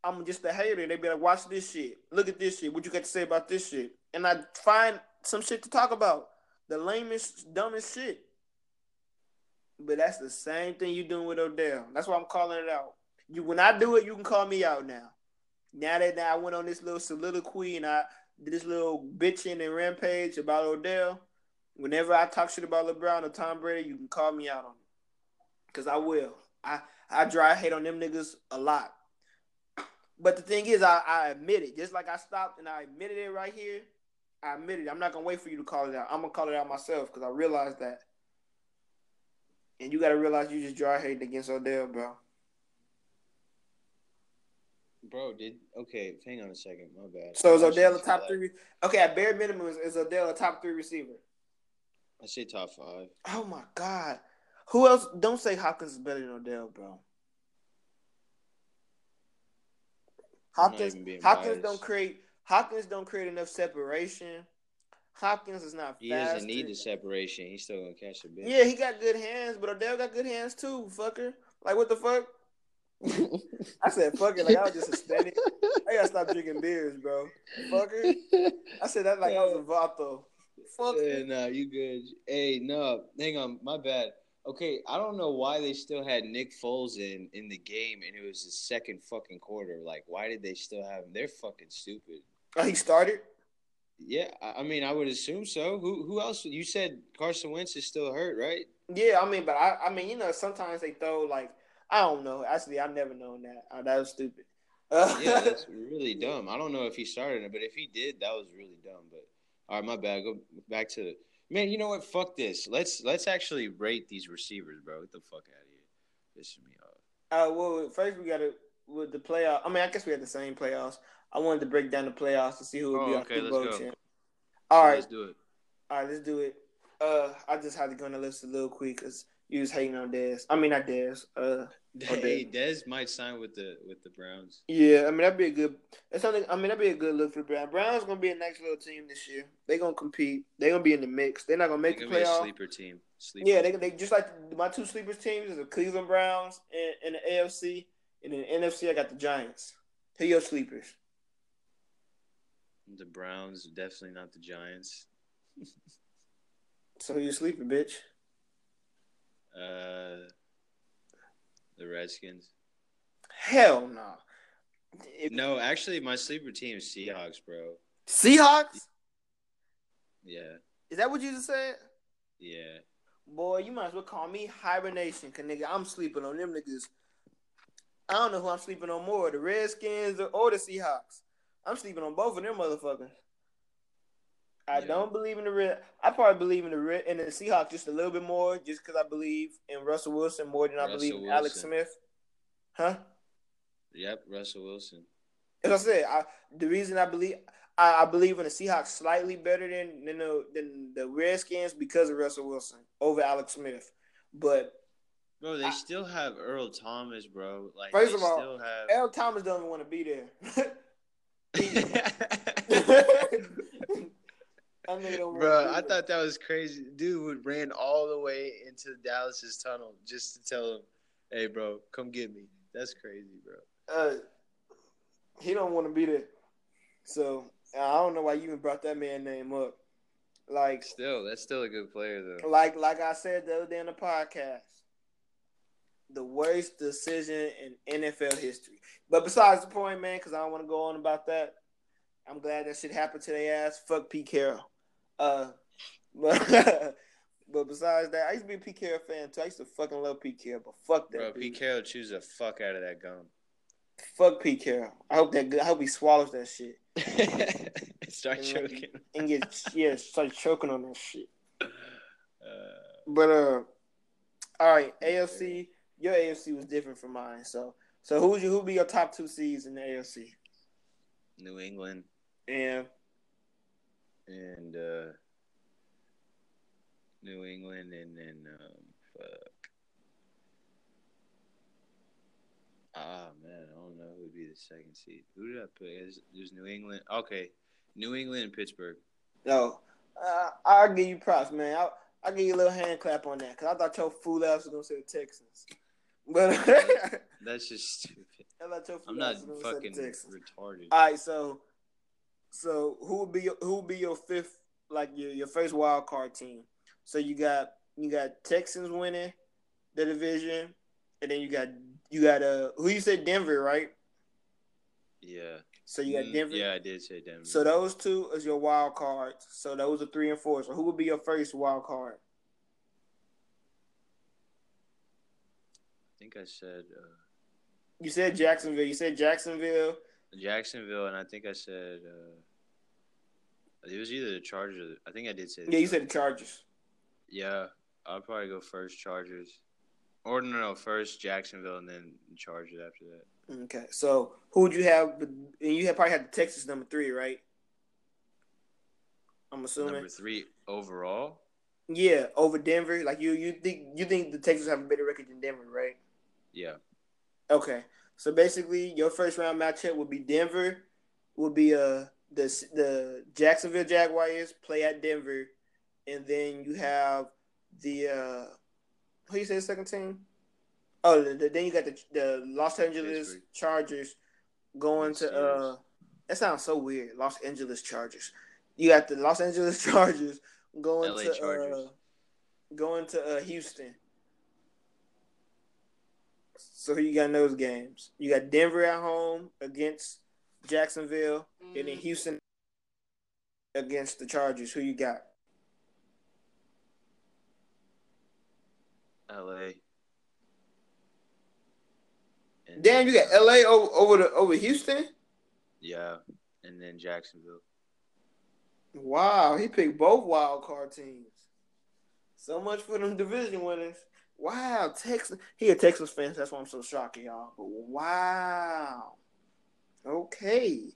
I'm just a hater. They be like, watch this shit. Look at this shit. What you got to say about this shit? And I find some shit to talk about. The lamest, dumbest shit. But that's the same thing you doing with Odell. That's why I'm calling it out. You when I do it, you can call me out now. Now that now I went on this little soliloquy and I did this little bitching and rampage about Odell. Whenever I talk shit about LeBron or Tom Brady, you can call me out on it. Cause I will. I I dry hate on them niggas a lot. But the thing is, I, I admit it. Just like I stopped and I admitted it right here, I admit it. I'm not gonna wait for you to call it out. I'm gonna call it out myself because I realized that. And you gotta realize you just dry hating against Odell, bro. Bro, did okay? Hang on a second. My bad. So is Odell a top three? Okay, at bare minimum, is, is Odell a top three receiver? I say top five. Oh my god, who else? Don't say Hopkins is better than Odell, bro. Hopkins, Hopkins don't create. Hopkins don't create enough separation. Hopkins is not. He doesn't need the separation. He's still gonna catch the bit. Yeah, he got good hands, but Odell got good hands too. Fucker, like what the fuck? I said, fuck it. Like, I was just aesthetic. I gotta stop drinking beers, bro. Fucker. I said that like I was a *laughs* vato. Fuck yeah, nah, you good. Hey, no, hang on. My bad. Okay, I don't know why they still had Nick Foles in in the game, and it was the second fucking quarter. Like, why did they still have him? They're fucking stupid. Oh, he started. Yeah, I mean, I would assume so. Who who else? You said Carson Wentz is still hurt, right? Yeah, I mean, but I I mean, you know, sometimes they throw like I don't know. Actually, I've never known that. Uh, that was stupid. yeah, that's *laughs* really dumb. I don't know if he started it, but if he did, that was really dumb. But all right, my bad. Go back to man. You know what? Fuck this. Let's let's actually rate these receivers, bro. Get the fuck out of here. This is me off. Uh, well, first we got to with the playoff. I mean, I guess we had the same playoffs. I wanted to break down the playoffs to see who would oh, be okay, our Super Bowl champ. All right, let's do it. All right, let's do it. Uh, I just had to go on the list a little quick because you was hating on Dez. I mean, not Dez. Uh, hey, Dez might sign with the with the Browns. Yeah, I mean that'd be a good. That's something. I mean that'd be a good look for the Browns. Browns gonna be a next little team this year. They gonna compete. They gonna be in the mix. They're not gonna make They're the playoff. sleeper team. Sleeper yeah, they they just like my two sleepers teams is the Cleveland Browns and, and the AFC, and in the NFC I got the Giants. Who your sleepers? The Browns, definitely not the Giants. *laughs* so who you sleeping, bitch? Uh, the Redskins. Hell no. Nah. No, actually, my sleeper team is Seahawks, bro. Seahawks? Yeah. Is that what you just said? Yeah. Boy, you might as well call me hibernation, cause nigga, I'm sleeping on them niggas. I don't know who I'm sleeping on more, the Redskins or, or the Seahawks. I'm sleeping on both of them motherfuckers. I yeah. don't believe in the red. I probably believe in the red in the Seahawks just a little bit more, just because I believe in Russell Wilson more than I believe in Wilson. Alex Smith. Huh? Yep, Russell Wilson. As I said, I, the reason I believe I, I, believe in the Seahawks slightly better than than the, than the Redskins because of Russell Wilson over Alex Smith. But bro, they I, still have Earl Thomas, bro. Like first of all, have... Earl Thomas doesn't want to be there. *laughs* *laughs* *laughs* Bro, I thought that was crazy. Dude would ran all the way into Dallas's tunnel just to tell him, "Hey, bro, come get me." That's crazy, bro. Uh, he don't want to be there. So I don't know why you even brought that man name up. Like, still, that's still a good player though. Like, like I said the other day in the podcast, the worst decision in NFL history. But besides the point, man, because I don't want to go on about that. I'm glad that shit happened to their ass. Fuck Pete Carroll. Uh, *laughs* But but besides that, I used to be a Carroll fan too. I used to fucking love Pete Carroll, but fuck that. Bro, Pete Carroll chews the fuck out of that gum. Fuck Pete Carroll. I hope that I hope he swallows that shit. *laughs* start and, choking. And get yeah, start choking on that shit. Uh, but uh, all right, AFC. Your AFC was different from mine. So so who's you who be your top two seeds in the AFC? New England. And and uh New England and then um fuck. Ah man, I don't know who would be the second seed. Who did I put? There's New England. Okay, New England and Pittsburgh. No, uh, I'll give you props, man. I'll, I'll give you a little hand clap on that because I thought your fool ass was gonna say the Texans. *laughs* But that's just stupid. I thought your fool I'm not fucking retarded. All right, so so who would be your, who would be your fifth like your your first wild card team? So you got you got Texans winning the division, and then you got you got uh who you said Denver, right? Yeah. So you got mm, Denver. Yeah, I did say Denver. So those two is your wild cards. So those are three and four. So who would be your first wild card? I think I said. Uh, you said Jacksonville. You said Jacksonville. Jacksonville, and I think I said. Uh, it was either the Chargers. I think I did say. yeah, you said the Chargers. Yeah, I'll probably go first Chargers. Or no, no, first Jacksonville and then Chargers after that. Okay, so who would you have? And you have probably had the Texas number three, right? I'm assuming number three overall. Yeah, over Denver. Like you, you think you think the Texans have a better record than Denver, right? Yeah. Okay, so basically, your first round matchup would be Denver, would be uh the the Jacksonville Jaguars play at Denver, and then you have the uh who you say the second team? Oh, the, the, then you got the the Los Angeles. Chargers going to uh. That sounds so weird. Los Angeles Chargers. You got the Los Angeles *laughs* Chargers going LA to Chargers. uh going to uh Houston. So who you got in those games? You got Denver at home against Jacksonville, mm-hmm. and then Houston against the Chargers. Who you got? L.A. And Damn, you got L.A. over, over the over Houston. Yeah, and then Jacksonville. Wow, he picked both wild card teams. So much for them division winners. Wow, Texas. He a Texas fan. That's why I'm so shocked, y'all. But wow. Okay.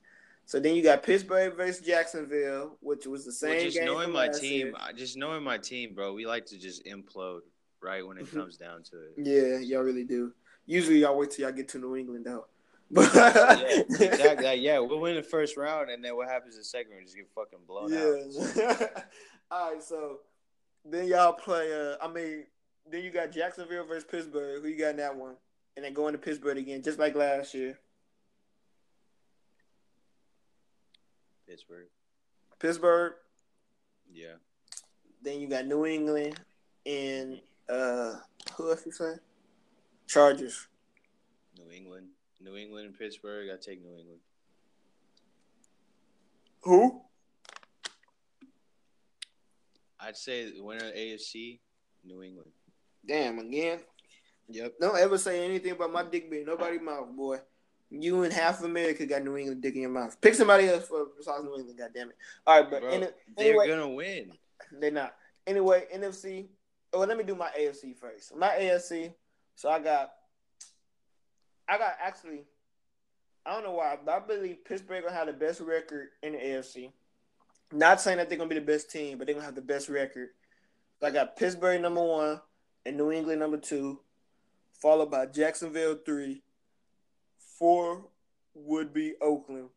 So then you got Pittsburgh versus Jacksonville, which was the same. Well, just knowing my team, year. just knowing my team, bro. We like to just implode right when it comes down to it. Yeah, y'all really do. Usually, y'all wait till y'all get to New England, though. But *laughs* yeah, exactly. Yeah, we'll win the first round, and then what happens in the second round? We just get fucking blown yeah. out. *laughs* All right, so then y'all play. Uh, I mean, then you got Jacksonville versus Pittsburgh. Who you got in that one? And then going to Pittsburgh again, just like last year. Pittsburgh. Pittsburgh. Yeah. Then you got New England and uh who else you say? Chargers. New England. New England and Pittsburgh. I take New England. Who? I'd say the winner of AFC, New England. Damn, again. Yep. Don't ever say anything about my dick being nobody mouth, boy. You and half America got New England dick in your mouth. Pick somebody else for besides New England, God damn it. All right, but Bro, in, they're gonna win. They're not. Anyway, NFC. Oh, let me do my AFC first. My AFC. So I got. I got actually. I don't know why, but I believe Pittsburgh gonna have the best record in the AFC. Not saying that they're gonna be the best team, but they're gonna have the best record. So I got Pittsburgh number one and New England number two, followed by Jacksonville three, four would be Oakland.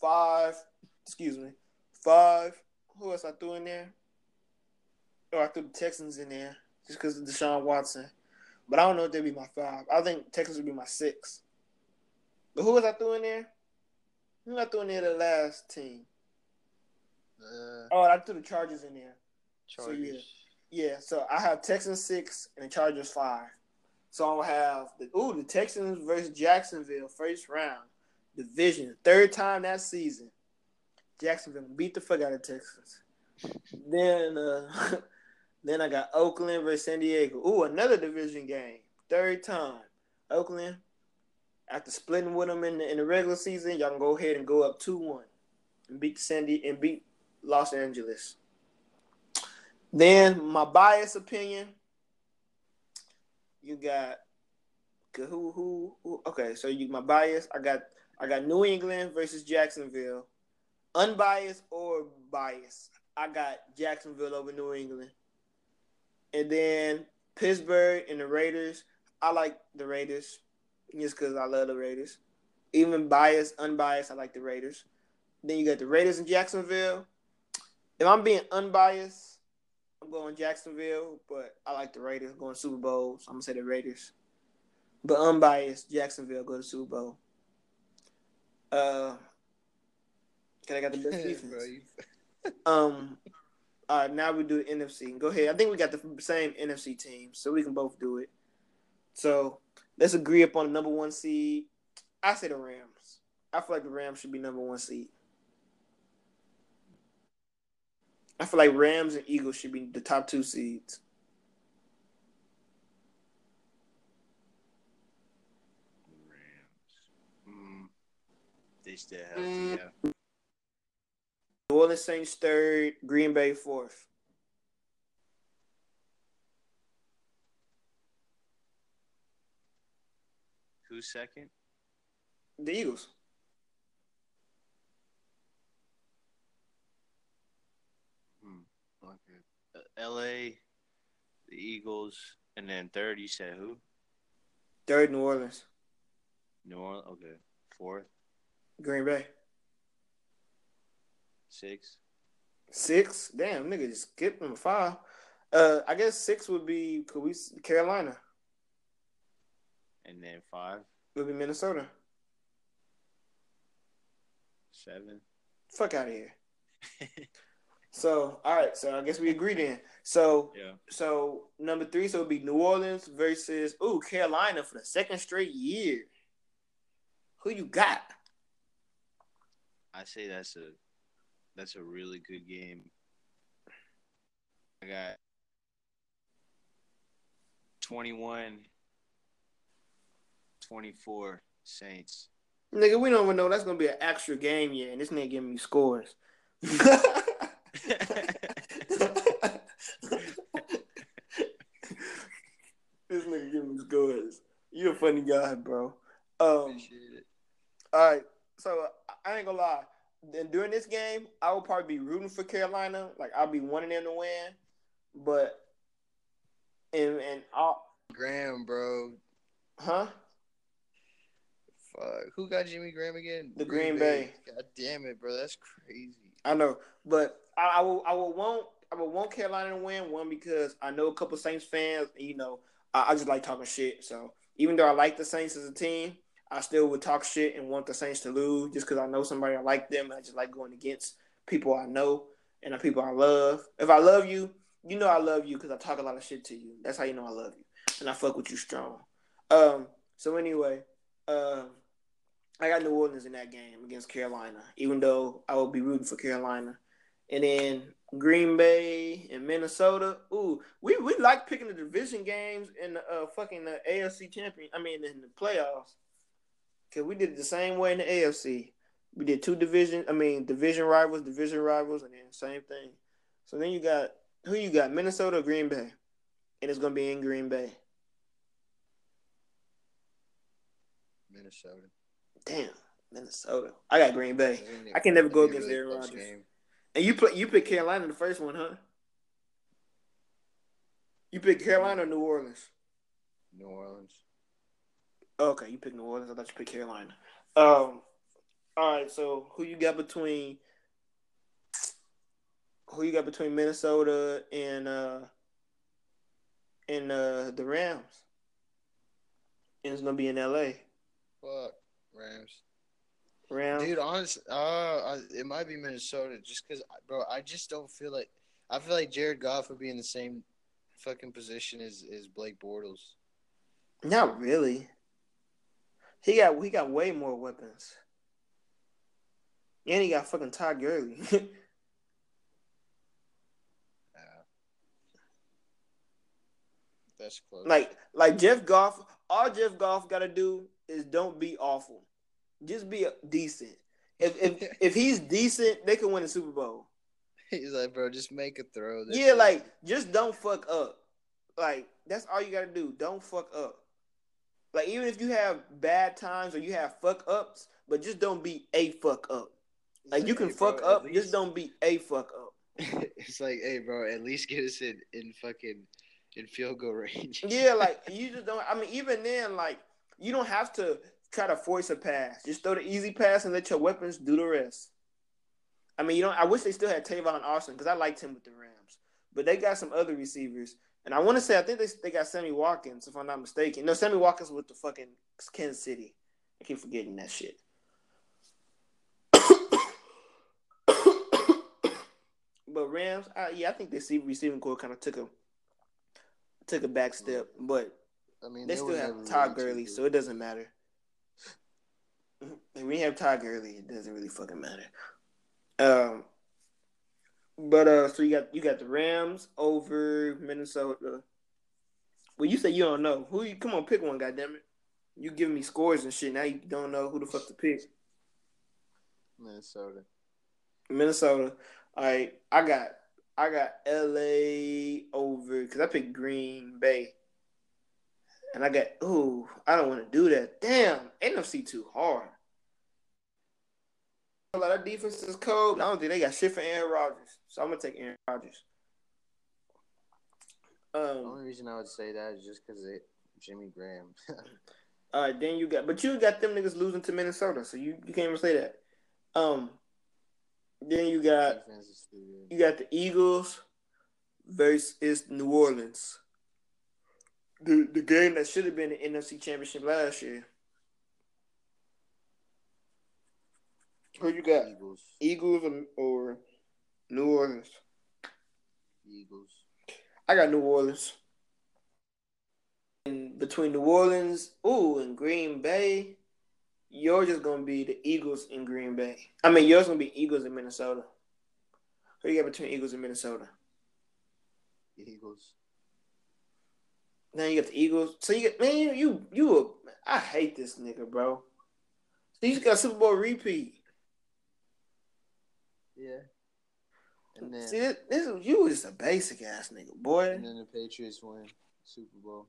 Five, excuse me, five. Who else I threw in there? Oh, I threw the Texans in there just because of Deshaun Watson. But I don't know if they'd be my five. I think Texans would be my six. But who was I threw in there? Who I threw in there the last team? Uh, oh, I threw the Chargers in there. Chargers. So yeah, yeah. So I have Texans six and the Chargers five. So I'll have the ooh the Texans versus Jacksonville first round division third time that season. Jacksonville beat the fuck out of Texas. then uh, *laughs* then I got Oakland versus San Diego. Ooh, another division game. Third time. Oakland. After splitting with them in the, in the regular season, y'all can go ahead and go up two one and beat Sandy and beat Los Angeles. Then my bias opinion, you got who who, who okay, so you my bias, I got I got New England versus Jacksonville. Unbiased or biased. I got Jacksonville over New England. And then Pittsburgh and the Raiders. I like the Raiders just because I love the Raiders. Even biased, unbiased, I like the Raiders. Then you got the Raiders in Jacksonville. If I'm being unbiased, I'm going Jacksonville, but I like the Raiders going Super Bowl. So I'm gonna say the Raiders. But unbiased, Jacksonville go to Super Bowl. Uh, cause I got the best *laughs* defense. *laughs* um, all right, now we do the NFC. Go ahead. I think we got the same NFC team, so we can both do it. So let's agree upon the number one seed. I say the Rams. I feel like the Rams should be number one seed. I feel like Rams and Eagles should be the top two seeds. Rams. Mm. They still have to, yeah. New Orleans Saints third, Green Bay fourth. Who's second? The Eagles. Hmm. Okay. Uh, L.A., the Eagles, and then third. You said who? Third, New Orleans. New Orleans. Okay. Fourth. Green Bay. Six. Six. Damn, nigga, just skip number five. Uh, I guess six would be could we Carolina. And then five would be Minnesota. Seven. Fuck out of here. *laughs* so all right, so I guess we agree then. So yeah. So number three, so it would be New Orleans versus ooh Carolina for the second straight year. Who you got? I say that's a that's a really good game. I got 21 24 Saints. Nigga, we don't even know that's gonna be an extra game yet, and this nigga giving me scores. *laughs* *laughs* this nigga giving me scores. You a funny guy, bro. Um, all right, so I ain't gonna lie. Then during this game, I will probably be rooting for Carolina. Like I'll be wanting them to win, but and and Graham, bro. Huh? Fuck. Who got Jimmy Graham again? The Green, Green Bay. Bay. God damn it, bro. That's crazy. I know, but I, I will. I will want. I will want Carolina to win. One because I know a couple Saints fans. you know, I, I just like talking shit. So even though I like the Saints as a team, I still would talk shit and want the Saints to lose just because I know somebody I like them. I just like going against people I know and the people I love. If I love you, you know I love you because I talk a lot of shit to you. That's how you know I love you, and I fuck with you strong. Um. So anyway, um. I got New Orleans in that game against Carolina, even though I will be rooting for Carolina. And then Green Bay and Minnesota. Ooh, we, we like picking the division games in the uh, fucking the AFC champion. I mean, in the playoffs, because we did it the same way in the AFC. We did two division. I mean, division rivals, division rivals, and then same thing. So then you got who you got? Minnesota, Green Bay, and it's gonna be in Green Bay. Minnesota. Damn, Minnesota. I got Green Bay. I can never go against Aaron Rodgers. And you put you pick Carolina the first one, huh? You pick Carolina or New Orleans? New Orleans. Okay, you pick New Orleans. I thought you picked Carolina. Um, all right. So who you got between? Who you got between Minnesota and uh and uh the Rams? And it's gonna be in L.A. Fuck Rams round? Dude, honestly, uh, it might be Minnesota just because, bro, I just don't feel like. I feel like Jared Goff would be in the same fucking position as, as Blake Bortles. Not really. He got he got way more weapons. And he got fucking Todd Gurley. *laughs* yeah. That's close. Like like Jeff Goff, all Jeff Goff gotta do is don't be awful just be decent. If if *laughs* if he's decent, they can win the Super Bowl. He's like, bro, just make a throw. Yeah, like just don't fuck up. Like that's all you gotta do. Don't fuck up. Like even if you have bad times or you have fuck ups, but just don't be a fuck up. Like you can *laughs* hey, fuck bro, up, least... just don't be a fuck up. *laughs* it's like, hey, bro, at least get us in in fucking in field goal range. yeah, like you just don't. I mean, even then, like you don't have to try to force a pass. Just throw the easy pass and let your weapons do the rest. I mean, you know, I wish they still had Tavon Austin because I liked him with the Rams, but they got some other receivers, and I want to say I think they they got Sammy Watkins if I'm not mistaken. No, Sammy Watkins with the fucking Kansas City. I keep forgetting that shit. but Rams, I, yeah, I think the receiving corps kind of took a took a back step, but I mean they, they still have Todd Gurley, so it doesn't matter. When we have Todd Gurley, it doesn't really fucking matter. Um, but uh, so you got you got the Rams over Minnesota. Well, you say you don't know who. You come on, pick one. Goddamn it! You giving me scores and shit. Now you don't know who the fuck to pick. Minnesota. Minnesota. All right, I got I got L.A. over because I picked Green Bay, and I got ooh I don't want to do that. Damn, NFC too hard. A lot of defense is cold. I don't think they got shit for Aaron Rodgers, so I'm gonna take Aaron Rodgers. Um, the only reason I would say that is just because it Jimmy Graham. *laughs* all right, then you got, but you got them niggas losing to Minnesota, so you, you can't even say that. Um, then you got you got the Eagles versus New Orleans. The the game that should have been the NFC Championship last year. Who you got? Eagles. Eagles or, New Orleans? Eagles. I got New Orleans. And between New Orleans, ooh, and Green Bay, yours is gonna be the Eagles in Green Bay. I mean, yours gonna be Eagles in Minnesota. Who you got between Eagles and Minnesota? Eagles. Now you got the Eagles. So you get man, you you, you I hate this nigga, bro. So you got Super Bowl repeat. Yeah. And then see this, this you was a basic ass nigga, boy. And then the Patriots win Super Bowl.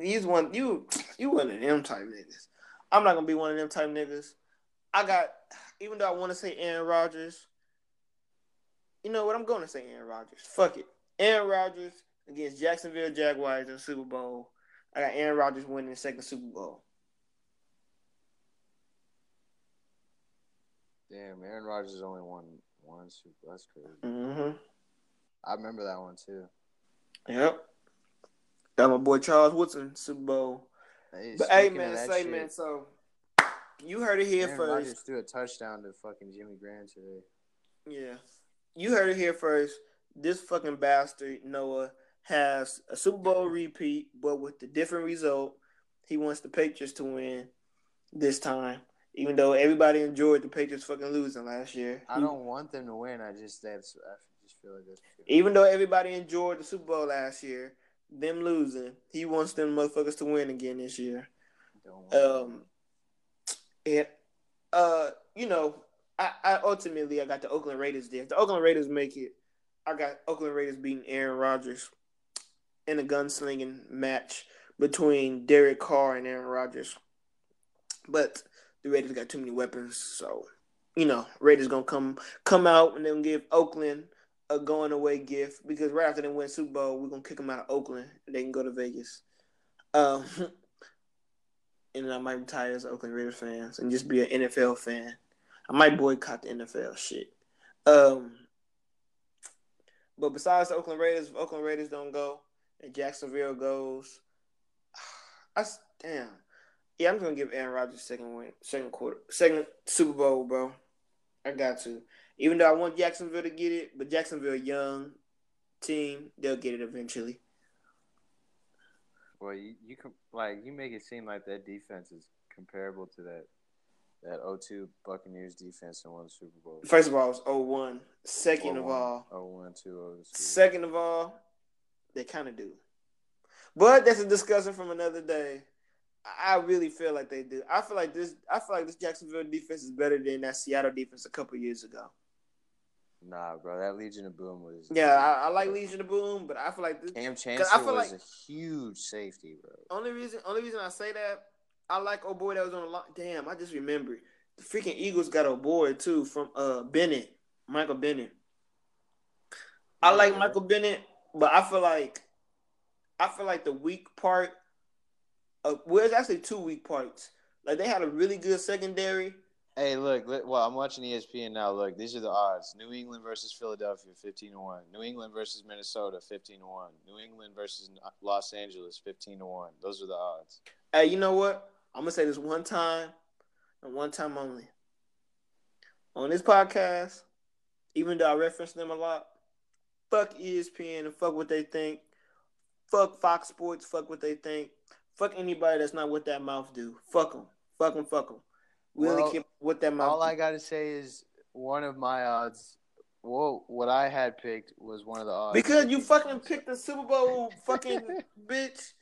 He's one you you one of them type niggas. I'm not gonna be one of them type niggas. I got even though I want to say Aaron Rodgers. You know what? I'm gonna say Aaron Rodgers. Fuck it. Aaron Rodgers against Jacksonville Jaguars in the Super Bowl. I got Aaron Rodgers winning the second Super Bowl. Damn, Aaron Rodgers only won one Super. That's crazy. Mm-hmm. I remember that one too. Yep. That my boy Charles Woodson Super Bowl. Hey, but hey, man, say shit, man, so you heard it here Aaron first. Rodgers threw a touchdown to fucking Jimmy Graham today. Yeah, you heard it here first. This fucking bastard Noah has a Super Bowl repeat, but with the different result. He wants the Patriots to win this time. Even though everybody enjoyed the Patriots fucking losing last year. I don't want them to win. I just that's I just feel like that's even though everybody enjoyed the Super Bowl last year, them losing, he wants them motherfuckers to win again this year. Um, and uh, you know, I, I ultimately I got the Oakland Raiders there. If the Oakland Raiders make it, I got Oakland Raiders beating Aaron Rodgers in a gunslinging match between Derek Carr and Aaron Rodgers. But the Raiders got too many weapons, so you know Raiders gonna come come out and then give Oakland a going away gift because right after they win Super Bowl, we're gonna kick them out of Oakland and they can go to Vegas. Um, *laughs* and I might retire as an Oakland Raiders fans and just be an NFL fan. I might boycott the NFL shit. Um, but besides the Oakland Raiders, Oakland Raiders don't go and Jacksonville goes, *sighs* I damn. Yeah, I'm gonna give Aaron Rodgers second win, second quarter, second Super Bowl, bro. I got to. Even though I want Jacksonville to get it, but Jacksonville young team, they'll get it eventually. Well, you, you can like you make it seem like that defense is comparable to that that 0-2 Buccaneers defense in one Super Bowl. First of all, it's 0-1. Second 0-1. of all, 0-1, 2 Second of all, they kind of do. But that's a discussion from another day. I really feel like they do. I feel like this. I feel like this Jacksonville defense is better than that Seattle defense a couple years ago. Nah, bro, that Legion of Boom was. Yeah, I, I like Legion of Boom, but I feel like this. Kam Chancellor was like, a huge safety, bro. Only reason, only reason I say that, I like oh boy that was on the line. Damn, I just remembered the freaking Eagles got a boy too from uh Bennett, Michael Bennett. I like Michael Bennett, but I feel like, I feel like the weak part. Of, well, it's actually two weak parts. Like they had a really good secondary Hey, look, look, well, I'm watching ESPN now. Look, these are the odds. New England versus Philadelphia, 15 to 1. New England versus Minnesota, 15 to 1. New England versus Los Angeles, 15 to 1. Those are the odds. Hey, you know what? I'm going to say this one time and one time only. On this podcast, even though I reference them a lot, fuck ESPN and fuck what they think. Fuck Fox Sports, fuck what they think. Fuck anybody that's not what that mouth do. Fuck them. Fuck them, fuck them. Really well, keep with them. All I got to say is one of my odds. Whoa, what I had picked was one of the odds. Because you fucking picked the Super Bowl, fucking *laughs* bitch.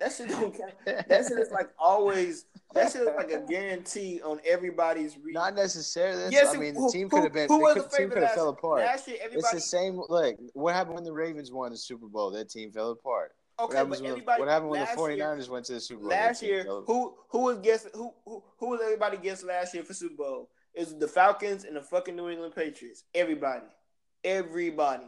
That shit don't count. *laughs* That shit is like always. That shit is like a guarantee on everybody's. Not necessarily. Yes, I mean the team could have been. Who, who the team could have fell apart. Everybody, it's the same. Look, what happened when the Ravens won the Super Bowl? That team fell apart. Okay, what, but everybody, what happened when the 49ers year, went to the Super Bowl? Last year, who who was guessing who, who who was everybody guessing last year for Super Bowl? It was the Falcons and the fucking New England Patriots. Everybody. Everybody.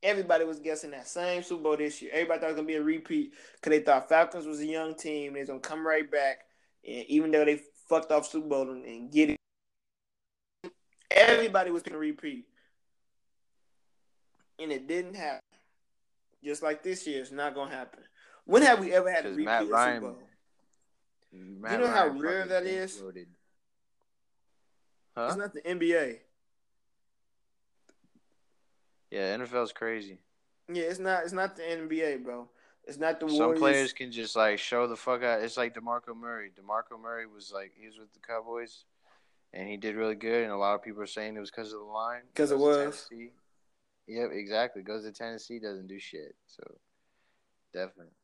Everybody was guessing that same Super Bowl this year. Everybody thought it was gonna be a repeat because they thought Falcons was a young team. They're gonna come right back, and even though they fucked off Super Bowl and, and get it, everybody was gonna repeat, and it didn't happen. Just like this year, it's not gonna happen. When have we ever had a repeat Matt Ryan, Super Bowl? Matt you know Ryan how rare that is. Huh? It's not the NBA. Yeah, NFL's crazy. Yeah, it's not. It's not the NBA, bro. It's not the Warriors. Some players can just like show the fuck out. It's like DeMarco Murray. DeMarco Murray was like he was with the Cowboys, and he did really good. And a lot of people are saying it was because of the line. Because it was. Tennessee. Yep, exactly. Goes to Tennessee, doesn't do shit. So definitely.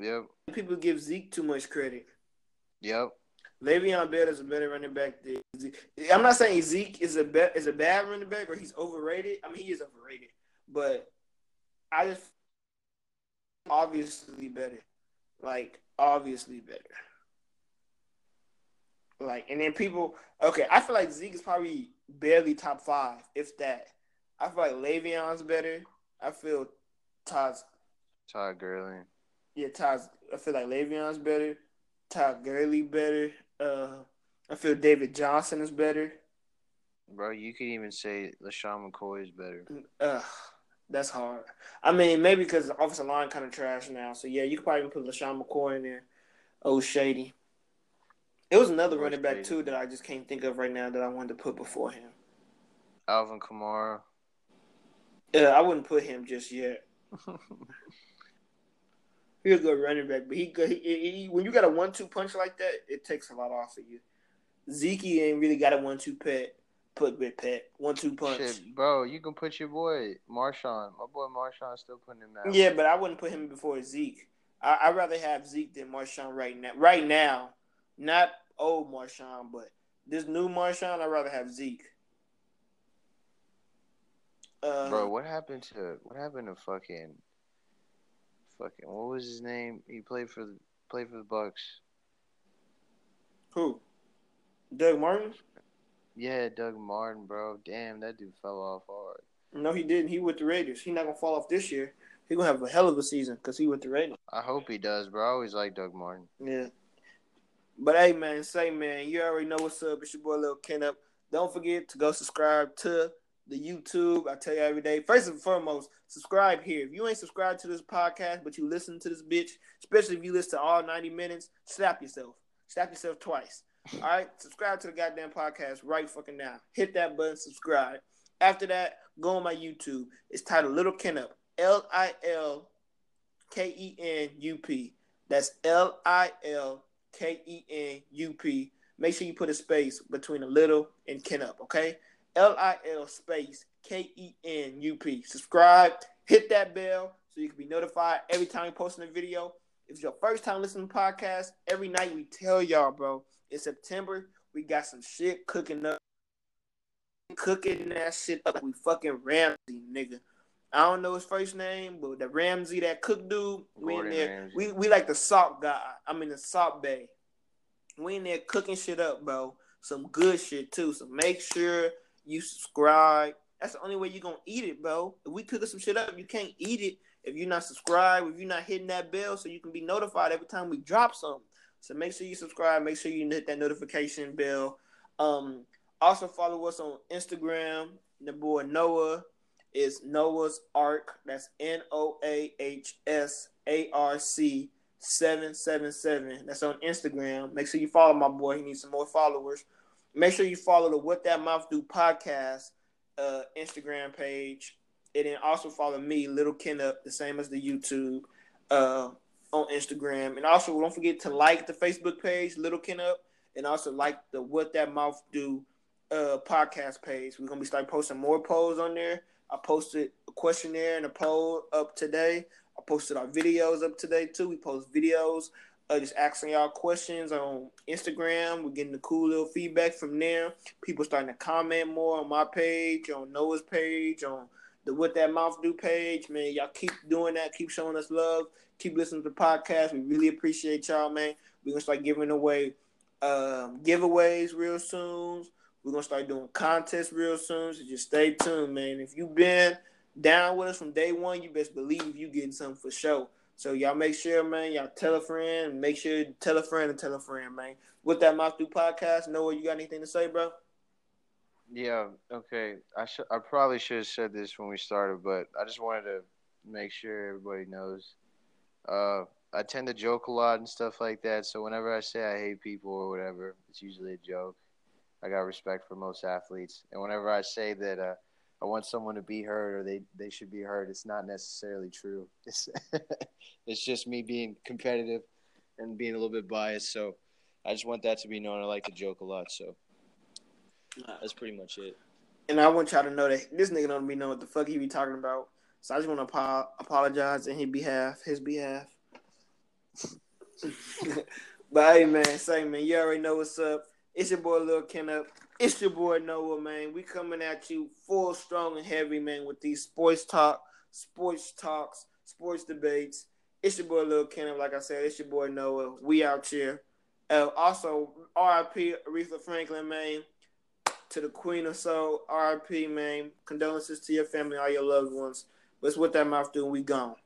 Yep. People give Zeke too much credit. Yep. Le'Veon Bell is a better running back than Zeke. I'm not saying Zeke is a be- is a bad running back or he's overrated. I mean, he is overrated, but I just obviously better. Like obviously better. Like, and then people, okay, I feel like Zeke is probably barely top five, if that. I feel like Le'Veon's better. I feel Todd's. Todd Gurley. Yeah, Todd's. I feel like Le'Veon's better. Todd Gurley better. Uh, I feel David Johnson is better. Bro, you could even say LeSean McCoy is better. Uh, that's hard. I mean, maybe because the offensive line kind of trash now. So yeah, you could probably put LeSean McCoy in there. Oh, shady. It was another running back too that I just can't think of right now that I wanted to put before him. Alvin Kamara. Yeah, I wouldn't put him just yet. *laughs* He's a good running back, but he, he, he, when you got a one-two punch like that, it takes a lot off of you. Zeke ain't really got a one-two pet. Put with pet one-two punch. Shit, bro, you can put your boy Marshawn. My boy Marshawn still putting him out. Yeah, but I wouldn't put him before Zeke. I, would rather have Zeke than Marshawn right now. Right now, not old Marshawn, but this new Marshawn, I'd rather have Zeke. Uh, Bro, what happened to what happened to fucking fucking what was his name? He played for the played for the Bucs. Who? Doug Martin? Yeah, Doug Martin, bro. Damn, that dude fell off hard. No, he didn't. He with the Raiders. He not gonna fall off this year. He gonna have a hell of a season because he with the Raiders. I hope he does, bro. I always like Doug Martin. Yeah. But hey, man, say, man, you already know what's up. It's your boy, Lil Kenup. Don't forget to go subscribe to the YouTube. I tell you every day. First and foremost, subscribe here. If you ain't subscribed to this podcast, but you listen to this bitch, especially if you listen to all 90 minutes, slap yourself. Slap yourself twice. All right? Subscribe to the goddamn podcast right fucking now. Hit that button, subscribe. After that, go on my YouTube. It's titled Little Ken Up. L I L K E N U P. That's L I L K E N U P. Make sure you put a space between a little and Ken up, okay? L I L space K E N U P. Subscribe, hit that bell so you can be notified every time we post a video. If it's your first time listening to podcasts, every night we tell y'all, bro, in September, we got some shit cooking up. Cooking that shit up we fucking Ramsay, nigga. I don't know his first name, but the Ramsay, that cook dude, we in there. We we like the salt guy. I mean the Salt Bae. We in there cooking shit up, bro. Some good shit too. So make sure you subscribe. That's the only way you're gonna eat it, bro. If we cooking some shit up, you can't eat it if you're not subscribed, if you're not hitting that bell so you can be notified every time we drop something. So make sure you subscribe, make sure you hit that notification bell. Um, also follow us on Instagram. The boy Noah is Noah's Ark. That's N O A H S A R C 777. That's on Instagram. Make sure you follow my boy. He needs some more followers. Make sure you follow the What That Mouth Do podcast uh, Instagram page. And then also follow me, Little Ken Up, the same as the YouTube uh, on Instagram. And also don't forget to like the Facebook page, Little Ken Up, and also like the What That Mouth Do uh, podcast page. We're gonna be starting posting more polls on there. I posted a questionnaire and a poll up today. I posted our videos up today too. We post videos, uh, just asking y'all questions on Instagram. We're getting the cool little feedback from there. People starting to comment more on my page, on Noah's page, on the What That Mouth Do page, man. Y'all keep doing that. Keep showing us love. Keep listening to the podcast. We really appreciate y'all, man. We're gonna start giving away um, giveaways real soon. We're gonna start doing contests real soon. So just stay tuned, man. If you've been down with us from day one, you best believe you getting something for sure. So y'all make sure, man, y'all tell a friend. Make sure tell a friend and tell a friend, man. With that mouth do podcast, Noah, you got anything to say, bro? Yeah, okay. I sh- I probably should have said this when we started, but I just wanted to make sure everybody knows. Uh, I tend to joke a lot and stuff like that, so whenever I say I hate people or whatever, it's usually a joke. I got respect for most athletes, and whenever I say that uh, I want someone to be hurt or they, they should be hurt, it's not necessarily true. *laughs* It's it's just me being competitive and being a little bit biased. So I just want that to be known. I like to joke a lot, so that's pretty much it. And I want y'all to know that this nigga don't be know what the fuck he be talking about. So I just want to apo- apologize in his behalf. His behalf. *laughs* but hey, man, say man, you already know what's up. It's your boy Lil Kenup. It's your boy Noah, man. We coming at you full, strong, and heavy, man, with these sports talk, sports talks, sports debates. It's your boy Lil Kenup. Like I said, it's your boy Noah. We out here. Uh, also, RIP Aretha Franklin, man to the Queen of Soul, RIP, man. Condolences to your family, all your loved ones. What's what that mouth do? We gone.